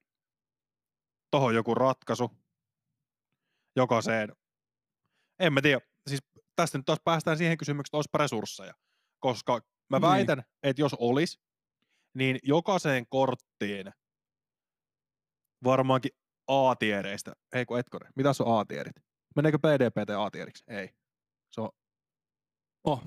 tohon joku ratkaisu jokaiseen. En mä tiedä. Siis tästä nyt taas päästään siihen kysymykseen, että olisipa resursseja. Koska mä niin. väitän, niin. että jos olisi, niin jokaiseen korttiin varmaankin A-tiereistä, ei kun etkone, mitä on A-tierit? Meneekö PDPT A-tieriksi? Ei. Se on... Oh,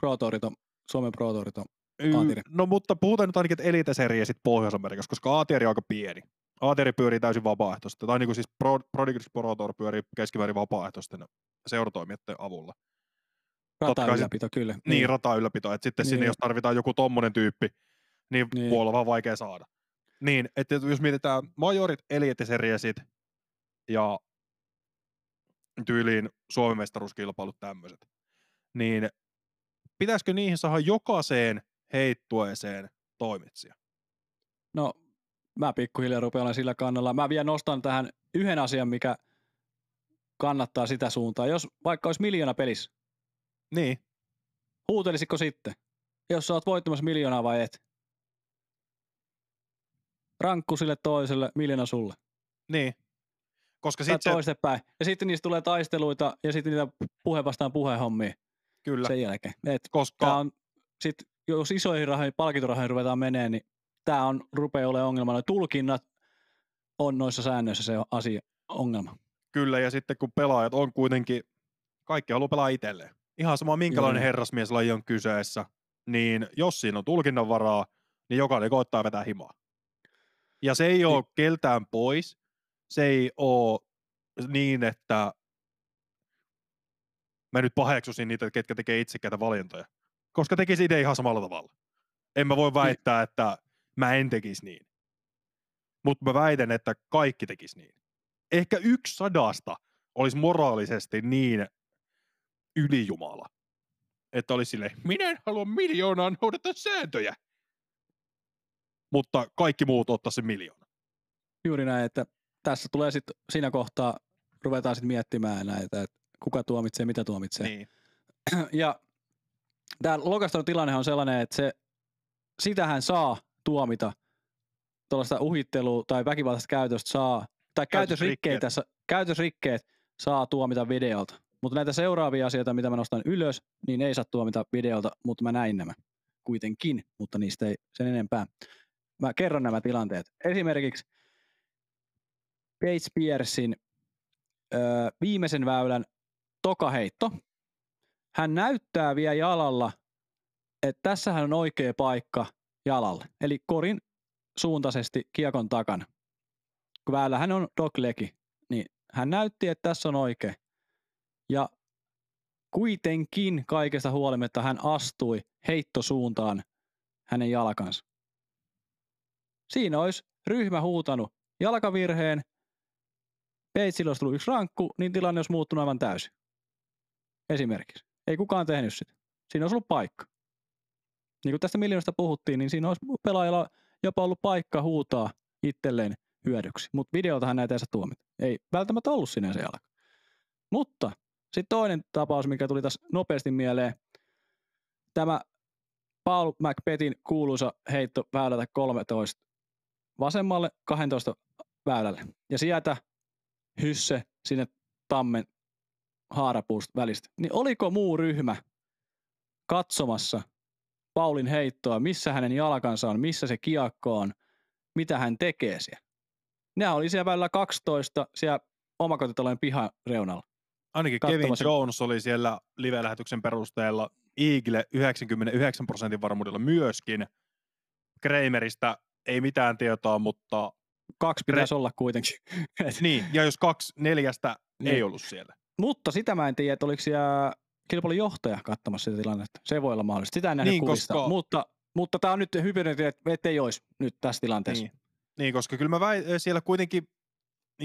Pro on, Suomen Pro on A-tieri. No mutta puhutaan nyt ainakin, että elite sit Pohjois-Amerikassa, koska A-tieri on aika pieni. A-tieri pyörii täysin vapaaehtoisesti, tai niin kuin siis Pro, Prodigy Pro Tour pyörii keskimäärin vapaaehtoisten seuratoimijoiden avulla. Rata ylläpito, kyllä. Niin, niin rata ylläpito. Että sitten niin. sinne, jos tarvitaan joku tommonen tyyppi, niin, niin. voi olla vaan vaikea saada. Niin, että jos mietitään majorit, elite-seriesit ja tyyliin Suomen mestaruuskilpailut tämmöiset, niin pitäisikö niihin saada jokaiseen heittueeseen toimitsija? No, mä pikkuhiljaa rupean sillä kannalla. Mä vielä nostan tähän yhden asian, mikä kannattaa sitä suuntaa. Jos vaikka olisi miljoona pelissä, niin. huutelisitko sitten? Jos sä oot voittamassa miljoonaa vai et? Rankku sille toiselle, miljoona sulle. Niin. Koska sit se... toistepäin. Ja sitten niistä tulee taisteluita ja sitten niitä puhe vastaan puhehommia. Kyllä. Sen jälkeen. Et Koska... on, sit, jos isoihin rahoihin, palkintorahoihin ruvetaan menee, niin tämä on, rupeaa olemaan ongelma. No, tulkinnat on noissa säännöissä se asia, ongelma. Kyllä, ja sitten kun pelaajat on kuitenkin, kaikki haluaa pelaa itselleen. Ihan sama minkälainen Joo. herrasmieslaji on kyseessä, niin jos siinä on tulkinnan varaa, niin jokainen koittaa vetää himaa. Ja se ei ole keltään pois. Se ei ole niin, että mä nyt paheksusin niitä, ketkä tekee itsekäitä valintoja. Koska tekisi itse ihan samalla tavalla. En mä voi väittää, että mä en tekisi niin. Mutta mä väitän, että kaikki tekisi niin. Ehkä yksi sadasta olisi moraalisesti niin ylijumala, että olisi sille, minä en halua miljoonaa noudattaa sääntöjä. Mutta kaikki muut ottaa se miljoona. Juuri näin, että tässä tulee sitten siinä kohtaa, ruvetaan sitten miettimään näitä, että kuka tuomitsee, mitä tuomitsee. Niin. (clears throat) Ja tämä Lokaston tilanne on sellainen, että se, sitähän saa tuomita tuollaista uhittelua tai väkivaltaista käytöstä saa, tai käytösrikkeet, tässä, käytösrikkeet saa tuomita videolta. Mutta näitä seuraavia asioita, mitä mä nostan ylös, niin ei saa tuomita videolta, mutta mä näin nämä kuitenkin, mutta niistä ei sen enempää. Mä kerron nämä tilanteet. Esimerkiksi Paige Piercein öö, viimeisen väylän tokaheitto. Hän näyttää vielä jalalla, että tässähän on oikea paikka jalalle. Eli korin suuntaisesti kiekon takana. Kun väylä on doglegi, niin hän näytti, että tässä on oikein. Ja kuitenkin kaikesta huolimatta hän astui heittosuuntaan hänen jalkansa. Siinä olisi ryhmä huutanut jalkavirheen, Peitsillä olisi tullut yksi rankku, niin tilanne olisi muuttunut aivan täysin. Esimerkiksi. Ei kukaan tehnyt sitä. Siinä olisi ollut paikka. Niin kuin tästä miljoonasta puhuttiin, niin siinä olisi pelaajalla jopa ollut paikka huutaa itselleen hyödyksi. Mutta videoltahan näitä ei saa tuomita. Ei välttämättä ollut sinänsä jalka. Mutta sitten toinen tapaus, mikä tuli tässä nopeasti mieleen. Tämä Paul McPetin kuuluisa heitto väylältä 13 vasemmalle 12 väylälle. Ja sieltä hysse sinne tammen haarapuusta välistä. Niin oliko muu ryhmä katsomassa Paulin heittoa, missä hänen jalkansa on, missä se kiekko on, mitä hän tekee siellä. Nämä oli siellä välillä 12 siellä omakotitalojen pihan reunalla. Ainakin Kevin Jones oli siellä live-lähetyksen perusteella Eagle 99 prosentin varmuudella myöskin. Kramerista ei mitään tietoa, mutta... Kaksi pitäisi Re- olla kuitenkin. niin, ja jos kaksi neljästä niin. ei ollut siellä. Mutta sitä mä en tiedä, että oliko siellä kilpailun johtaja katsomassa sitä tilannetta. Se voi olla mahdollista. Sitä en nähnyt Niin, kuvista, koska- mutta, mutta tämä on nyt hypoteetti, että ei olisi nyt tässä tilanteessa. Niin. niin, koska kyllä mä väin, siellä kuitenkin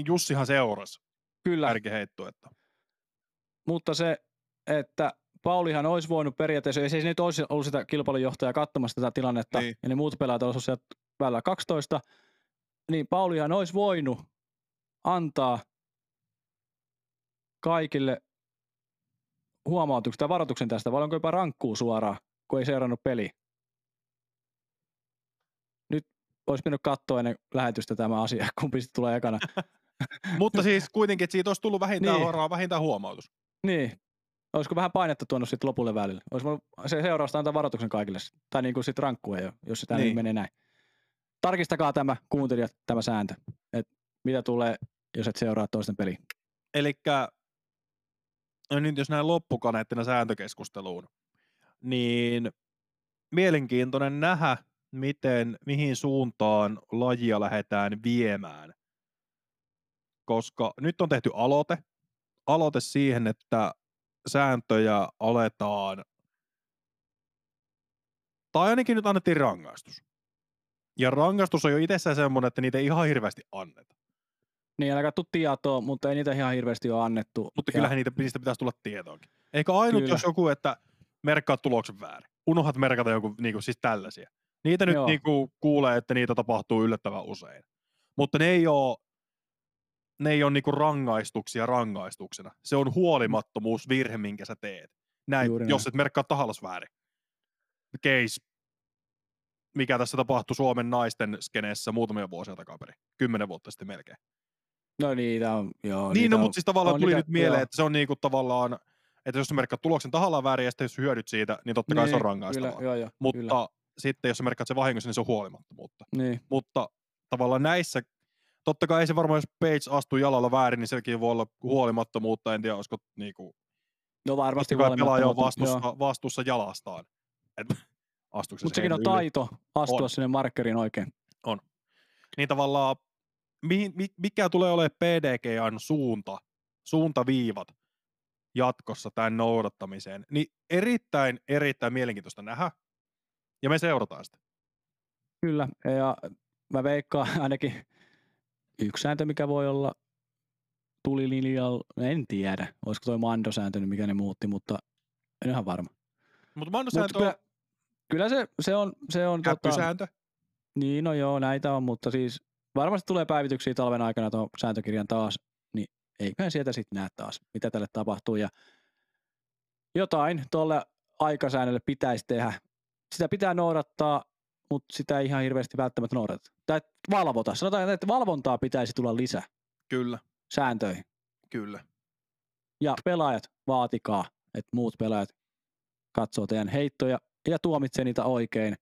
Jussihan seurasi Kyllä, kärkiheitto, että mutta se, että Paulihan olisi voinut periaatteessa, jos ei se nyt olisi ollut sitä kilpailunjohtajaa katsomassa tätä tilannetta, Niin. ja ne muut pelaajat olisivat sieltä välillä 12, niin Paulihan olisi voinut antaa kaikille huomautuksen tai varoituksen tästä, vai onko jopa rankkuu suoraan, kun ei seurannut peliä. Nyt olisi pitänyt katsoa ennen lähetystä tämä asia, (laughs) kumpi sitten tulee ekana. (laughs) Mutta siis kuitenkin, että siitä olisi tullut vähintään, Niin. niin. vähintään huomautus. Niin. Olisiko vähän painetta tuonut sitten lopulle välillä? Olisi voinut se seurausta antaa varoituksen kaikille. Tai niin kuin sitten rankku ei ole, jos sitä. Niin. menee näin. Tarkistakaa tämä, kuuntelijat, tämä sääntö. Että mitä tulee, jos et seuraa toisten peliä. Eli no nyt jos näin loppukaneettina sääntökeskusteluun, niin mielenkiintoinen nähdä, miten, mihin suuntaan lajia lähdetään viemään. Koska nyt on tehty aloite, aloite siihen, että sääntöjä aletaan, tai ainakin nyt annettiin rangaistus. Ja rangaistus on jo itsessään semmoinen, että niitä ei ihan hirveästi anneta. Niin, ainakaan tuu tietoa, mutta ei niitä ihan hirveästi ole annettu. Mutta Ja- kyllähän niitä, niistä pitäisi tulla tietoonkin. Eikä ainut, Kyllä. jos joku, että merkkaa tuloksen väärin. Unohat merkata joku, niinku, siis tällaisia. Niitä nyt Joo. niinku, kuulee, että niitä tapahtuu yllättävän usein. Mutta ne ei ole ne ei ole niinku rangaistuksia rangaistuksena. Se on huolimattomuus virhe, minkä sä teet. Näin, Juuri jos näin. et merkkaa tahallas väärin. Case, mikä tässä tapahtui Suomen naisten skeneessä muutamia vuosia takaperin. Kymmenen vuotta sitten melkein. No niitä on, joo. Niin, niitä no, on, mutta siis tavallaan on tuli niitä- nyt mieleen, joo. että se on niinku tavallaan, että jos sä merkkaat tuloksen tahallaan väärin ja sitten jos hyödyt siitä, niin totta kai se on rangaistavaa. Kyllä, joo, joo, mutta kyllä. sitten jos sä merkkaat sen vahingossa, niin se on huolimattomuutta. Niin, Mutta tavallaan näissä, totta kai ei se varmaan, jos Page astuu jalalla väärin, niin sekin voi olla huolimattomuutta. En tiedä, olisiko niinku, no varmasti pelaaja on huolimattomuutta, joo. vastuussa, vastuussa jalastaan. Et, Mutta sekin on yli? taito astua On. sinne markkeriin oikein. Niin tavallaan, mihin, mi- mikä tulee olemaan PDGAn suunta, suuntaviivat jatkossa tämän noudattamiseen, niin erittäin, erittäin mielenkiintoista nähdä. Ja me seurataan sitä. Kyllä, ja mä veikkaan (laughs) ainakin yksi sääntö, mikä voi olla tulilinjalla, en tiedä, olisiko toi Mando-sääntö, mikä ne muutti, mutta en ihan varma. Mutta Mando-sääntö on kyllä, kyllä se, se on, se on tota, käppysääntö. niin no joo, näitä on, mutta siis varmasti tulee päivityksiä talven aikana tuohon sääntökirjan taas, niin eiköhän sieltä sitten näe taas, mitä tälle tapahtuu. Ja jotain tuolle aikasäännölle pitäisi tehdä. Sitä pitää noudattaa, mutta sitä ei ihan hirveästi välttämättä noudateta. Tai valvota. Sanotaan, että valvontaa pitäisi tulla lisää Kyllä, sääntöihin. kyllä. Ja pelaajat, vaatikaa, että muut pelaajat katsoo teidän heittoja ja tuomitsee niitä oikein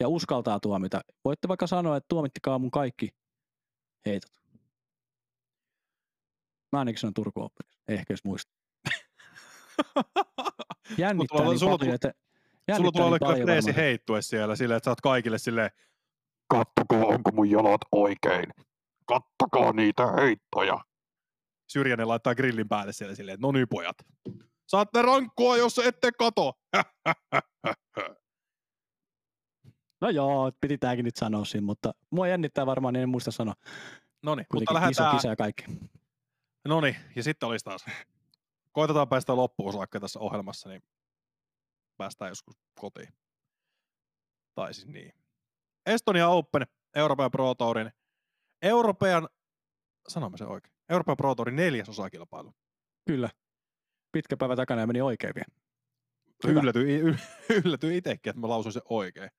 ja uskaltaa tuomita. Voitte vaikka sanoa, että tuomittikaa mun kaikki heitot. Mä ainakin sanon Turku Openissa, ehkä jos muistat. (laughs) Jännittää niin sulla paljon, että Sulla tulee niin olla kyllä paljon freesi heittue siellä silleen, että sä oot kaikille silleen, kattokaa onko mun jalat oikein. Kattokaa niitä heittoja. Syrjänen laittaa grillin päälle siellä silleen, että no niin pojat. Saatte rankkua, jos ette kato. (laughs) No joo, piti tääkin nyt sanoa siinä, mutta mua jännittää varmaan, niin en muista sanoa. no niin, mutta Kuitenkin iso lähdetään. kisa ja kaikki. No niin, ja sitten olisi taas. Koitetaan päästä loppuun saakka tässä ohjelmassa, niin päästään joskus kotiin. Tai siis niin. Estonia Open, Euroopan Pro Tourin, Euroopan, sanomme se oikein, Euroopan Pro Tourin neljäs osakilpailu. Kyllä. Pitkä päivä takana ja meni oikein vielä. Hyvä. Yllätyin, y- yllätyin itsekin, että mä lausuin sen oikein.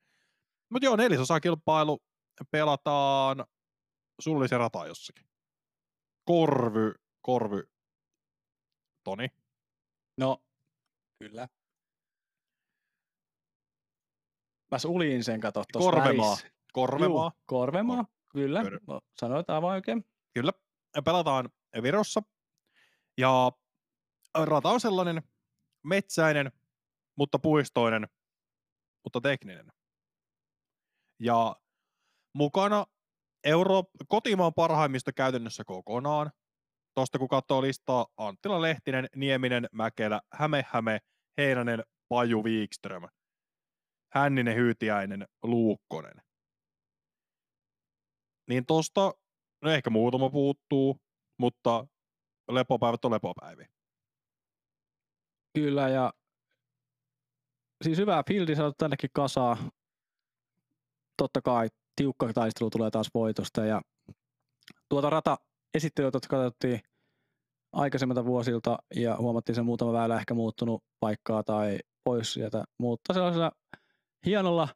Mutta joo, neljäs osakilpailu pelataan sullisen rata jossakin. Korvy, korvy, Toni. No, kyllä. Mä uliin sen kato tuossa Korvemaa. välissä. Korvemaa. Juu, Korvemaa, kyllä. Kyllä. No, sanoit aivan oikein. Kyllä. Pelataan Virossa. Ja rata on sellainen metsäinen, mutta puistoinen, mutta tekninen. Ja mukana Euro- kotimaan parhaimmista käytännössä kokonaan. Tuosta kun katsoo listaa, Anttila Lehtinen, Nieminen, Mäkelä, Häme, Häme, Heinänen, Paju, Wikström, Hänninen, Hyytiäinen, Luukkonen. Niin tosta, no ehkä muutama puuttuu, mutta lepopäivät on lepopäiviä. Kyllä, ja siis hyvää fieldi saatu tännekin kasaa. Totta kai tiukka taistelu tulee taas voitosta ja tuota rata esittelyä katsottiin aikaisemmilta vuosilta ja huomattiin se muutama väylä ehkä muuttunut paikkaa tai pois sieltä, mutta sellaisella hienolla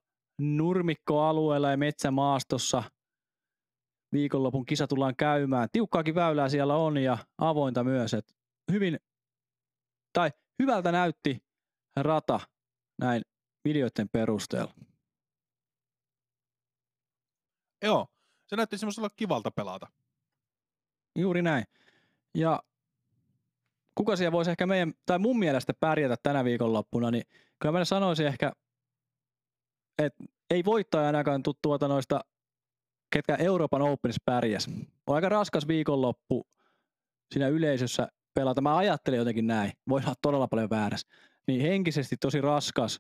nurmikkoalueella ja metsämaastossa viikonlopun kisa tullaan käymään. Tiukkaakin väylää siellä on ja avointa myös. Et hyvin, tai hyvältä näytti rata näin videoiden perusteella. Joo, se näytti semmoisella kivalta pelata. Juuri näin. Ja kuka siellä voisi ehkä meidän, tai mun mielestä pärjätä tänä viikonloppuna, niin kyllä mä sanoisin ehkä, että ei voittaja ainakaan tuttu tuota noista, ketkä Euroopan Openissa pärjäs. On aika raskas viikonloppu siinä yleisössä pelata. Mä ajattelin jotenkin näin, voi olla todella paljon väärässä. Niin henkisesti tosi raskas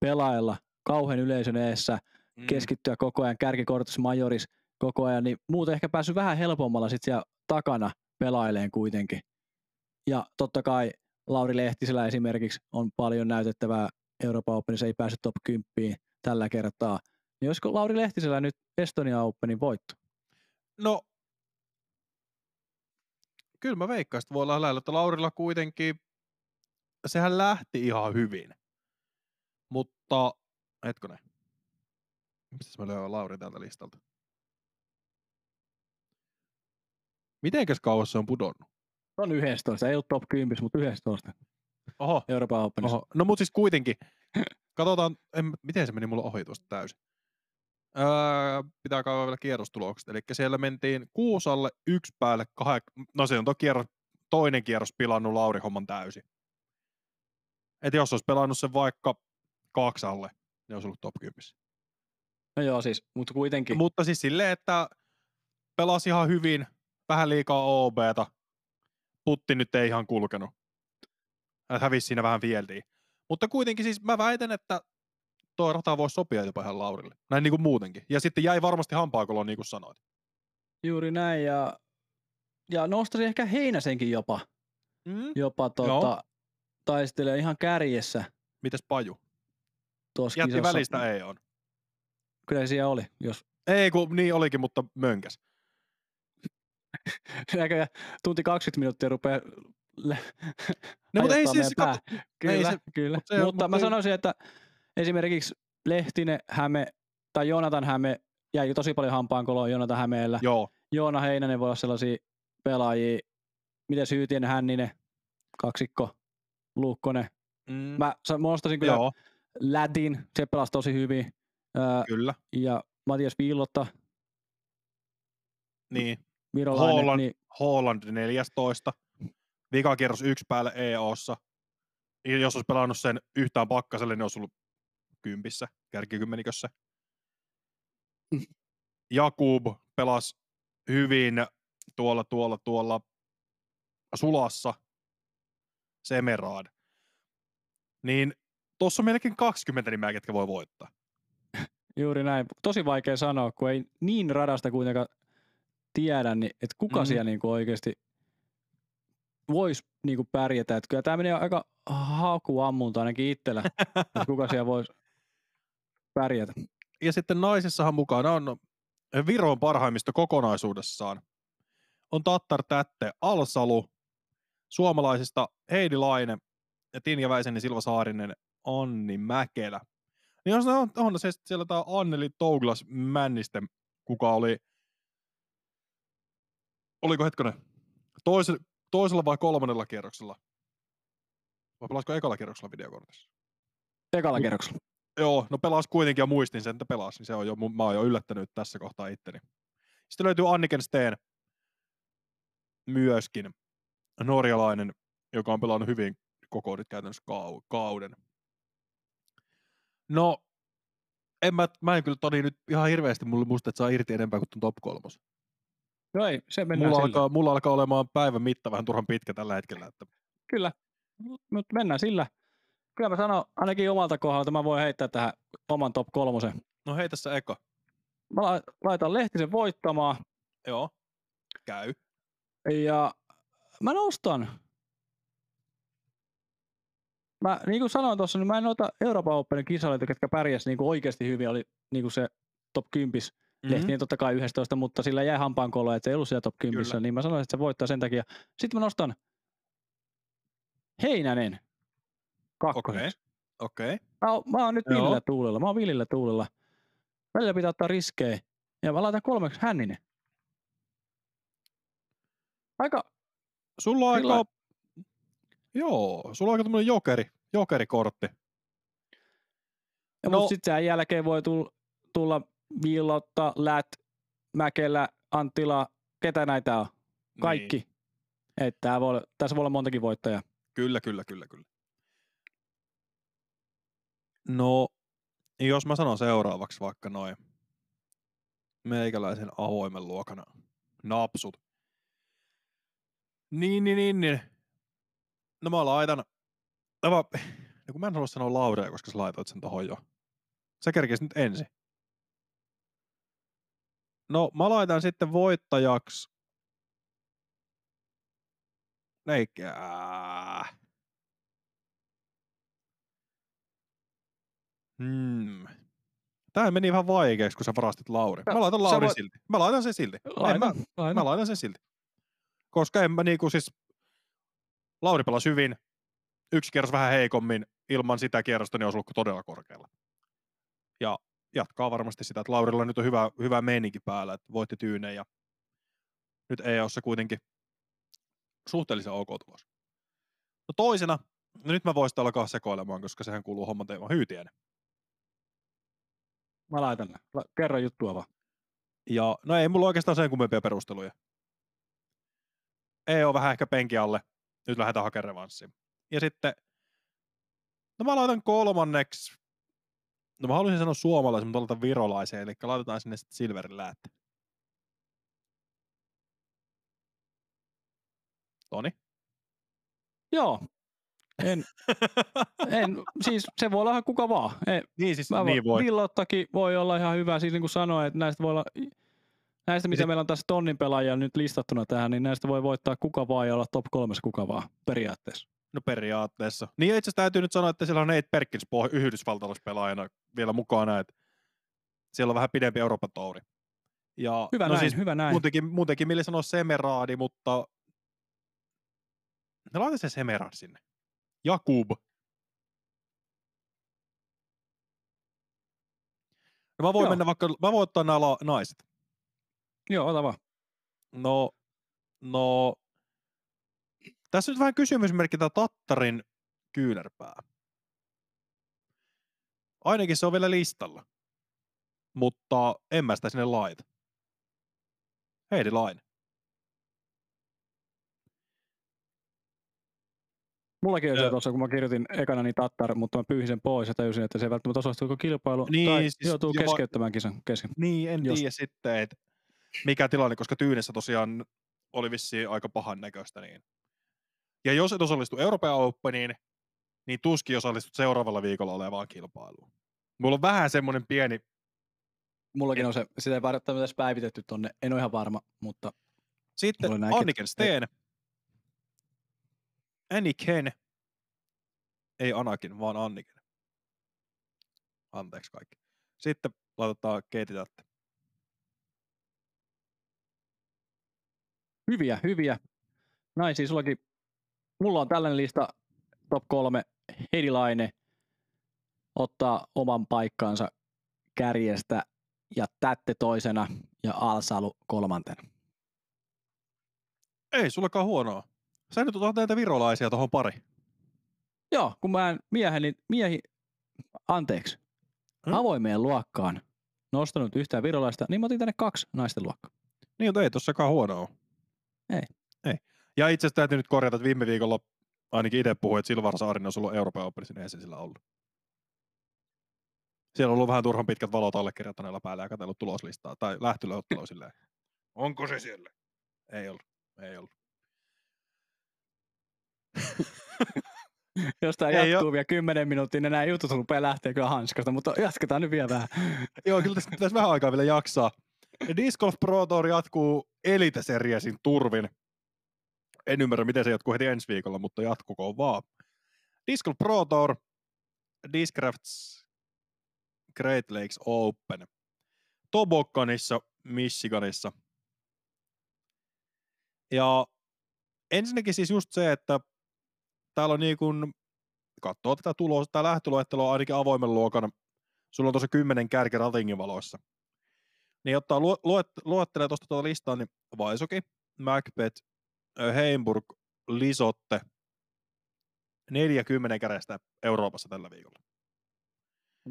pelailla kauhean yleisön eessä, mm. keskittyä koko ajan kärkikortus majoris koko ajan, niin muuten ehkä päässyt vähän helpommalla sitten siellä takana pelaileen kuitenkin. Ja totta kai Lauri Lehtisellä esimerkiksi on paljon näytettävää Euroopan Openissa, ei päässyt top 10 tällä kertaa. Niin olisiko Lauri Lehtisellä nyt Estonia Openin voitto? No, kyllä mä veikkaan, että voi olla lähellä, että Laurilla kuitenkin, sehän lähti ihan hyvin. Mutta, hetkonen. Mistä mä löydän Lauri täältä listalta? Mitenkäs kauas se on pudonnut? On 11, ei ollut top 10, mutta 11. Oho. Euroopan Openissa. Oho. No mutta siis kuitenkin, katsotaan, en, miten se meni mulla ohi tuosta täysin. Öö, pitää kaivaa vielä kierrostulokset. Eli siellä mentiin kuusalle yksi päälle kahek... No se on tuo kierros, toinen kierros pilannut Lauri homman täysin. Et jos olisi pelannut sen vaikka kaksalle, niin olisi ollut top 10. No joo siis, mutta kuitenkin. Mutta siis silleen, että pelasi ihan hyvin, vähän liikaa OBta. Putti nyt ei ihan kulkenut. Hävisi siinä vähän fieldiin. Mutta kuitenkin siis mä väitän, että tuo rata voisi sopia jopa ihan Laurille. Näin niin kuin muutenkin. Ja sitten jäi varmasti hampaakoloon, niin kuin sanoit. Juuri näin, ja, ja nostaisin ehkä Heinäsenkin jopa. Mm? Jopa tota, taistelee ihan kärjessä. Mites Paju? Jätti välistä ei on. Kyllä siellä oli, jos Ei kun niin olikin, mutta mönkäs. (laughs) näköjään tunti 20 minuuttia rupeaa le- No, mutta ei siis, pää. Kyllä, se- kyllä. mut se- mutta mut mä ei- sanoisin, että esimerkiksi Lehtinen, Häme tai Jonatan Häme jäi tosi paljon hampaankoloa Jonatan Hämeellä. Joo. Joona Heinänen voi olla sellaisia pelaajia. Miten Syytien Hänninen, kaksikko, Luukkonen. Mm, mä nostaisin kyllä joo, Lätin, se pelasi tosi hyvin. Öö, kyllä. ja Matias Viilotta, Niin. Holland. niin Holland 14. Vikakierros yksi päälle EOssa. Jos olisi pelannut sen yhtään pakkaselle, niin olisi ollut kympissä, kärkikymmenikössä. (laughs) Jakub pelasi hyvin tuolla, tuolla, tuolla sulassa. Semerad. Niin tuossa on melkein 20 nimeä, ketkä voi voittaa. Juuri näin. Tosi vaikea sanoa, kun ei niin radasta kuitenkaan tiedä, niin että kuka Mhm. mm-hmm. siellä niinku oikeasti voisi niinku pärjätä. Et kyllä tämä menee aika hakuammunta ainakin itsellä, (laughs) että kuka siellä voisi pärjätä. Ja sitten naisissahan mukana on Viron parhaimmista kokonaisuudessaan. On Tattar Tätte Alsalu, suomalaisista Heidi Laine, Tinja Väisen ja Silva Saarinen, Anni Mäkelä. Niin on, on, on se siellä tämä Anneli Touglas Männisten, kuka oli, oliko hetkonen, toise, toisella vai kolmannella kierroksella? Vai pelasiko ekalla kierroksella videokortissa? Ekalla kerroksella. Joo, no pelas kuitenkin ja muistin sen, että pelas, niin se on jo, mä oon jo yllättänyt tässä kohtaa itteni. Sitten löytyy Anniken Steen, myöskin norjalainen, joka on pelannut hyvin koko nyt käytännössä kau- kauden. No, en mä, mä en kyllä Toni nyt ihan hirveästi mulle muista, että saa irti enempää kuin top kolmos. No ei, se mennään Mulla sillä. alkaa, mulla alkaa olemaan päivän mitta vähän turhan pitkä tällä hetkellä. Että Kyllä, mutta mennään sillä. kyllä mä sanon ainakin omalta kohdalta, mä voin heittää tähän oman top kolmosen. No heitä se eka. Mä la- laitan Lehtisen voittamaan Joo. Käy. ja mä nostan. Mä niin kuin sanoin tuossa, niin mä en ota Euroopan Openin kisailijoita, ketkä pärjäs niin kuin oikeasti hyvin, oli niin kuin se top 10 Mhm. Lehtinen totta kai 11, mutta sillä jäi hampaan kolo, että se ei ollut siellä top 10, Kyllä. niin mä sanoisin, että se voittaa sen takia. Sitten mä nostan Heinänen Okei. kakkoseksi. Okei. Mä, mä oon nyt Joo. villillä tuulella. Mä oon villillä tuulella. Välillä pitää ottaa riskejä. Ja mä laitan kolmeksi Hänninen. Aika, Sulla on aika... Joo, sulla on aika tämmönen jokeri, jokerikortti. no. No- mutta sitten sen jälkeen voi tulla, tulla Viilotta, Lät, Mäkelä, Anttila, ketä näitä on? Kaikki. Niin. Että tää voi, olla- tässä voi olla montakin voittajaa. Kyllä, kyllä, kyllä, kyllä. No, jos mä sanon seuraavaksi vaikka noin meikäläisen avoimen luokan napsut. Niin, niin, niin, niin. No mä laitan, no, mä, no kun mä en halua sanoa Laurea, koska sä laitoit sen tohon jo. Sä kerkesi nyt ensin. No, mä laitan sitten voittajaksi eikä. Hmm. Tämä meni vähän vaikeaksi, kun sä varastit Lauri. Mä No, laitan sä Lauri voit- silti. Mä laitan sen silti. En Laita, mä, laita. mä laitan sen silti. Koska en mä niinku siis... Lauri pelasi hyvin. Yksi kierros vähän heikommin. Ilman sitä kierrosta niin olisi ollut todella korkealla. Ja jatkaa varmasti sitä, että Laurilla nyt on hyvä, hyvä meininki päällä, että voitti tyyneen ja nyt ei ole se kuitenkin suhteellisen ok tulos. No toisena, no nyt mä voisin alkaa sekoilemaan, koska sehän kuuluu homman teemaan hyytiäinen. Mä laitan ne. La- Kerro juttua vaan. Ja no ei mulla oikeastaan sen kummempia perusteluja. Ei ole vähän ehkä penki alle. Nyt lähdetään hakemaan revanssia. Ja sitten, no mä laitan kolmanneksi, no mä haluaisin sanoa suomalaisen, mutta laitan virolaisen, eli laitetaan sinne sitten Silverin läätte. Toni. Joo. En, (laughs) en, siis se voi olla ihan kuka vaan. Ei, niin siis, Mä niin voi. Villottakin voi olla ihan hyvä, siis niin kuin sanoin, että näistä voi olla, näistä mitä sit- meillä on tässä tonnin pelaajia nyt listattuna tähän, niin näistä voi voittaa kuka vaan ja olla top kolmessa kuka vaan periaatteessa. No periaatteessa. Niin ja itse asiassa täytyy nyt sanoa, että siellä on Nate Perkins poh- yhdysvaltalaispelaajana vielä mukana, että siellä on vähän pidempi Euroopan touri. Ja, Hyvä no näin, siis hyvä näin. muutenkin, muutenkin millä sanoa Semeraadi, mutta no laita se Semerad sinne. Jakub. No mä voin Joo. mennä vaikka, mä voin ottaa nämä la- naiset. Joo, ota vaan. No, no, tässä nyt vähän kysymysmerkki tämä Tattarin kyynärpää. Ainakin se on vielä listalla, mutta en mä sitä sinne laita. Heidi Laine. Mullakin on se tuossa, kun mä kirjoitin ekana niin Tattar, mutta mä pyyhin sen pois ja täysin, että se ei välttämättä osallistu kilpailu. Niin, tai siis joutuu keskeyttämään kisan kesken. Niin, en tiedä sitten, että mikä tilanne, koska Tyynessä tosiaan oli vissiin aika pahan näköistä. Niin. Ja jos et osallistu Euroopan Openiin, niin tuskin osallistut seuraavalla viikolla olevaan kilpailuun. Mulla on vähän semmoinen pieni Mullakin on se, sitä ei välttämättä edes päivitetty tonne, en ole ihan varma, mutta Sitten Anniken Steen. Anniken. Ei Anakin, vaan Anniken. Anteeksi kaikki. Sitten laitetaan Keiti hyviä, hyviä. Naisia sullakin. Mulla on tällainen lista top kolme. Heidi Laine ottaa oman paikkansa kärjestä ja Tätte toisena ja Alsalu kolmantena. Ei sullakaan huonoa. Sä nyt otat näitä virolaisia tuohon pari. Joo, kun mä en mieheni, miehi, anteeksi, Hmm? avoimeen luokkaan nostanut yhtään virolaista, niin mä otin tänne kaksi naisten luokkaa. Niin, mutta ei tossakaan huonoa. Ei. Ei. Ja itse asiassa täytyy nyt korjata, että viime viikolla ainakin itse puhuin, että Silvar Saarinen olisi ollut Euroopan Openissa, niin ei se sillä ollut. Siellä on ollut vähän turhan pitkät valot allekirjoittaneella päällä ja katsellut tuloslistaa tai lähtölöottelua silleen. Onko se siellä? Ei ollut. Ei ollut. Jos tämä Ei jatkuu vielä 10 minuuttia, niin nämä jutut rupeaa lähteä kyllä hanskasta, mutta jatketaan nyt vielä vähän. Joo, kyllä tässä pitäisi vähän aikaa vielä jaksaa. Disc Golf Pro Tour jatkuu Elite Seriesin turvin. En ymmärrä, miten se jatkuu heti ensi viikolla, mutta jatkukoon vaan. Disc Golf Pro Tour, Discrafts Great Lakes Open. Tobogganissa, Michiganissa. Ja ensinnäkin siis just se, että täällä on niin kuin, katsoo tätä tulos, tämä lähtöluettelo ainakin avoimen luokan, sulla on tuossa kymmenen kärki ratingin valoissa. Niin ottaa luet, luet, luettelee tuosta tuota listaa, niin Vaisoki, Macbeth, Heimburg, Lisotte, 40 kädestä Euroopassa tällä viikolla.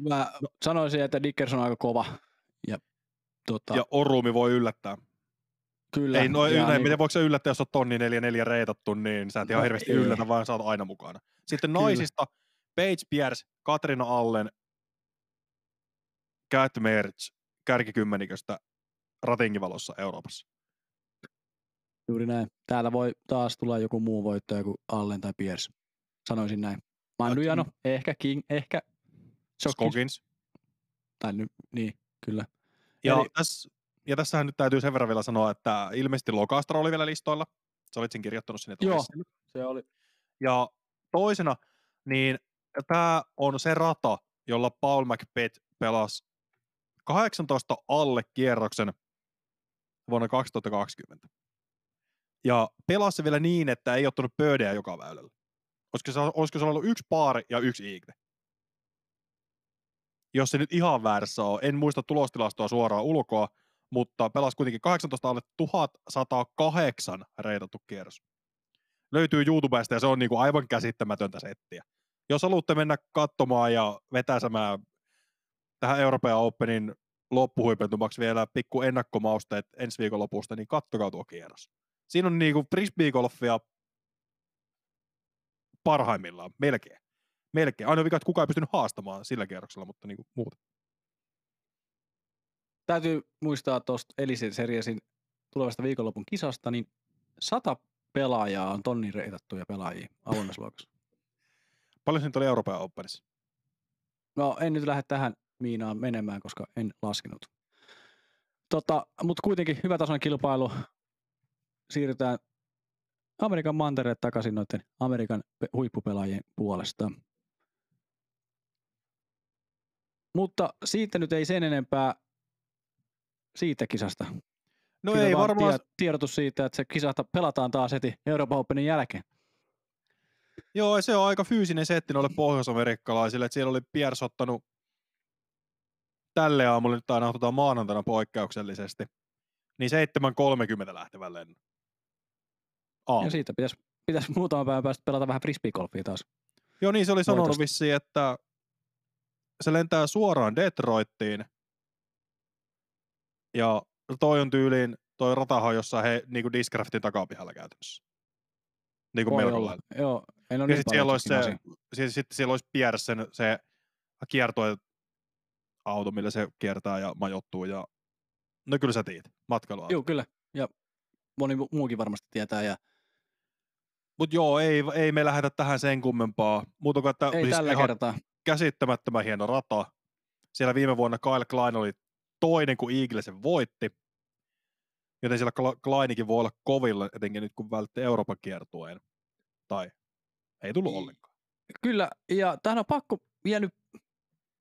Mä no. sanoisin, että Dickerson on aika kova. Ja, tota, ja Orumi voi yllättää. kyllä. Ei, no, ja näin, miten voiko se yllättää, jos on tonni 44 reitattu, niin sä et ihan No hirveästi ei. yllätä, vaan sä oot aina mukana. Sitten Kyllä. naisista Paige Pierce, Katrina Allen, Cat Merch, kärkikymmeniköstä ratingivalossa Euroopassa. Juuri näin. Täällä voi taas tulla joku muu voittaja kuin Allen tai Pierce. Sanoisin näin. Mandujano, ehkä King, ehkä Skokins. Tai nyt, niin, kyllä. Ja, Eli- tässä, ja tässähän nyt täytyy sen verran vielä sanoa, että ilmeisesti Lokastra oli vielä listoilla. Sä olit sen kirjoittanut sinne. Joo. Se oli. Ja toisena, niin tämä on se rata, jolla Paul McBeth pelasi 18 alle kierroksen vuonna 2020. Ja pelasi vielä niin, että ei ottanut pöydää joka väylällä. Olisiko se, olisiko se ollut yksi paari ja yksi iigle? Jos se nyt ihan väärässä on. En muista tulostilastoa suoraan ulkoa, mutta pelasi kuitenkin 18 alle 1108 reitattu kierros. Löytyy YouTubesta ja se on niinku aivan käsittämätöntä settiä. Jos haluatte mennä katsomaan ja vetäsemään tähän Euroopan Openin loppuhuipentumaksi vielä pikku ennakkomausteet ensi viikon lopusta, niin kattokaa tuo kierros. Siinä on niinku frisbeegolfia parhaimmillaan, melkein. Melkein. Ainoa vika, että kukaan ei pystynyt haastamaan sillä kierroksella, mutta niinku muuta. Täytyy muistaa tuosta Elise Seriesin tulevasta viikonlopun kisasta, niin sata pelaajaa on tonnin reitattuja pelaajia avoimessa luokassa. Paljon nyt oli Euroopan Openissa? No en nyt lähde tähän miinaan menemään, koska en laskenut. Tota, Mutta kuitenkin hyvä tason kilpailu. Siirrytään Amerikan mantereet takaisin noiden Amerikan pe- huippupelaajien puolesta. Mutta siitä nyt ei sen enempää siitä kisasta. No Kyllä ei varmaan, tie- tiedotus siitä, että se kisasta pelataan taas heti Euroopan Openin jälkeen. joo se on aika fyysinen setti noille pohjoisamerikkalaisille, että siellä oli Piers ottanut tälle aamulle, nyt aina otetaan maanantaina poikkeuksellisesti, niin 7.30 lähtevän lennon. Aamu. Ja siitä pitäisi, pitäisi muutaman päivän päästä pelata vähän frisbeegolfia taas. Joo, niin se oli sanonut Voitosta. vissiin, että se lentää suoraan Detroittiin. Ja toi on tyyliin, toi ratahan on jossain he, niinku Discraftin takapihalla käytännössä. Niin kuin melko lailla. Joo, en ole Ja niin sitten siellä paljon olisi se, siis, sitten siellä olisi Piersen se kiertue auto, millä se kiertää ja majoittuu. Ja... No kyllä sä tiedät, matkailuauto. Joo, kyllä. Ja moni mu- muukin varmasti tietää. Ja Mutta joo, ei, ei me lähdetä tähän sen kummempaa. Muuta kuin, että ei siis tällä kertaa. käsittämättömän hieno rata. Siellä viime vuonna Kyle Klein oli toinen, kun Eagle sen voitti. Joten siellä Kleinikin voi olla kovilla, etenkin nyt kun vältti Euroopan kiertueen. Tai ei tullut ollenkaan. Kyllä, ja tähän on pakko vielä nyt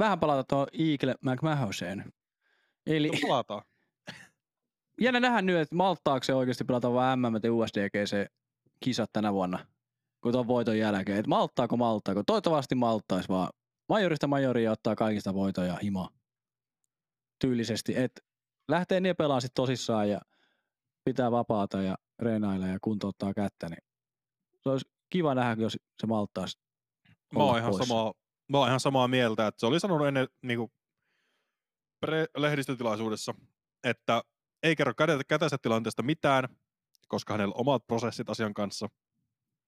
vähän palata tuohon Eagle McMahoseen. Eli No, palataan. (laughs) jännä nähdä nyt, että malttaako se oikeasti pelata vaan MM ja USDGC kisat tänä vuonna, kun tuon voiton jälkeen. Että malttaako malttaako? Toivottavasti malttaisi vaan majorista majoria ottaa kaikista voitoja himo tyylisesti. Että lähtee ne pelaamaan sit tosissaan ja pitää vapaata ja reenailla ja kuntouttaa kättä, niin se olisi kiva nähdä, jos se malttaisi Mä oon, ihan poissa. samaa, mä oon ihan samaa mieltä, että se oli sanonut ennen niin kuin pre- lehdistötilaisuudessa, että ei kerro käteisestä tilanteesta mitään, koska hänellä on omat prosessit asian kanssa.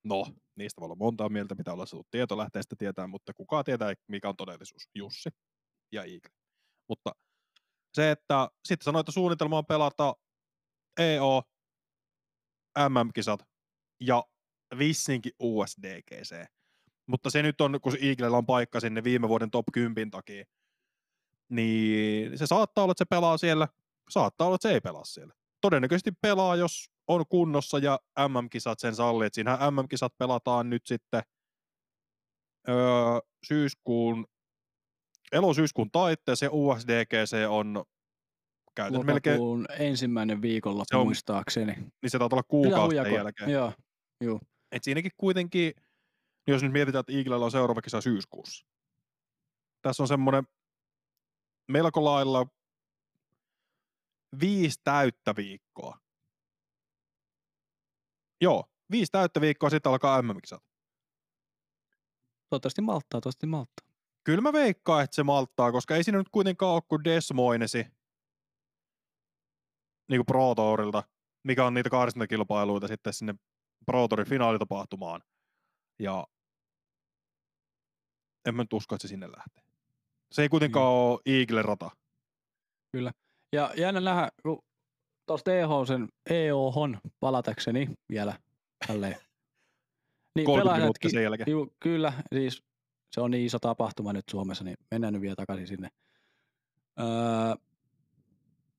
No, niistä voi olla montaa mieltä, mitä ollaan saatu tietolähteestä tietää, mutta kukaan tietää, mikä on todellisuus. Jussi ja Iikle. Mutta se, että sitten sanoi, että suunnitelma on pelata EO, MM-kisat ja vissinkin USDGC. Mutta se nyt on, kun Eaglella on paikka sinne viime vuoden top 10 takia, niin se saattaa olla, että se pelaa siellä, saattaa olla, että se ei pelaa siellä. Todennäköisesti pelaa, jos on kunnossa ja MM-kisat sen salli. Että siinähän MM-kisat pelataan nyt sitten öö, syyskuun, elosyyskuun taitteessa ja USDGC on käytännössä melkein, Lokakuun ensimmäinen viikolla Se on- muistaakseni. niin se taitaa olla huijako. jälkeen. Joo, joo. Et siinäkin kuitenkin, jos nyt mietitään, että Eaglella on seuraava kisa syyskuussa. Tässä on semmoinen melko lailla viisi täyttä viikkoa. Joo, viisi täyttä viikkoa sitten alkaa MM-kisat. Toivottavasti malttaa, toivottavasti malttaa. Kyllä mä veikkaan, että se malttaa, koska ei siinä nyt kuitenkaan ole kuin Desmoinesi niin kuin Pro Tourilta, mikä on niitä karsintakilpailuita sitten sinne Pro Tourin finaalitapahtumaan. Ja en mä nyt usko, että se sinne lähtee. Se ei kuitenkaan Mm. ole Eagle-rata. Ja jännä nähdä, kun tuosta EH sen EOHon palatakseni vielä tälleen. (laughs) Niin 30 pelaajat minuuttia sen jälkeen. Juu, kyllä, siis se on niin iso tapahtuma nyt Suomessa, niin mennään nyt vielä takaisin sinne. Öö,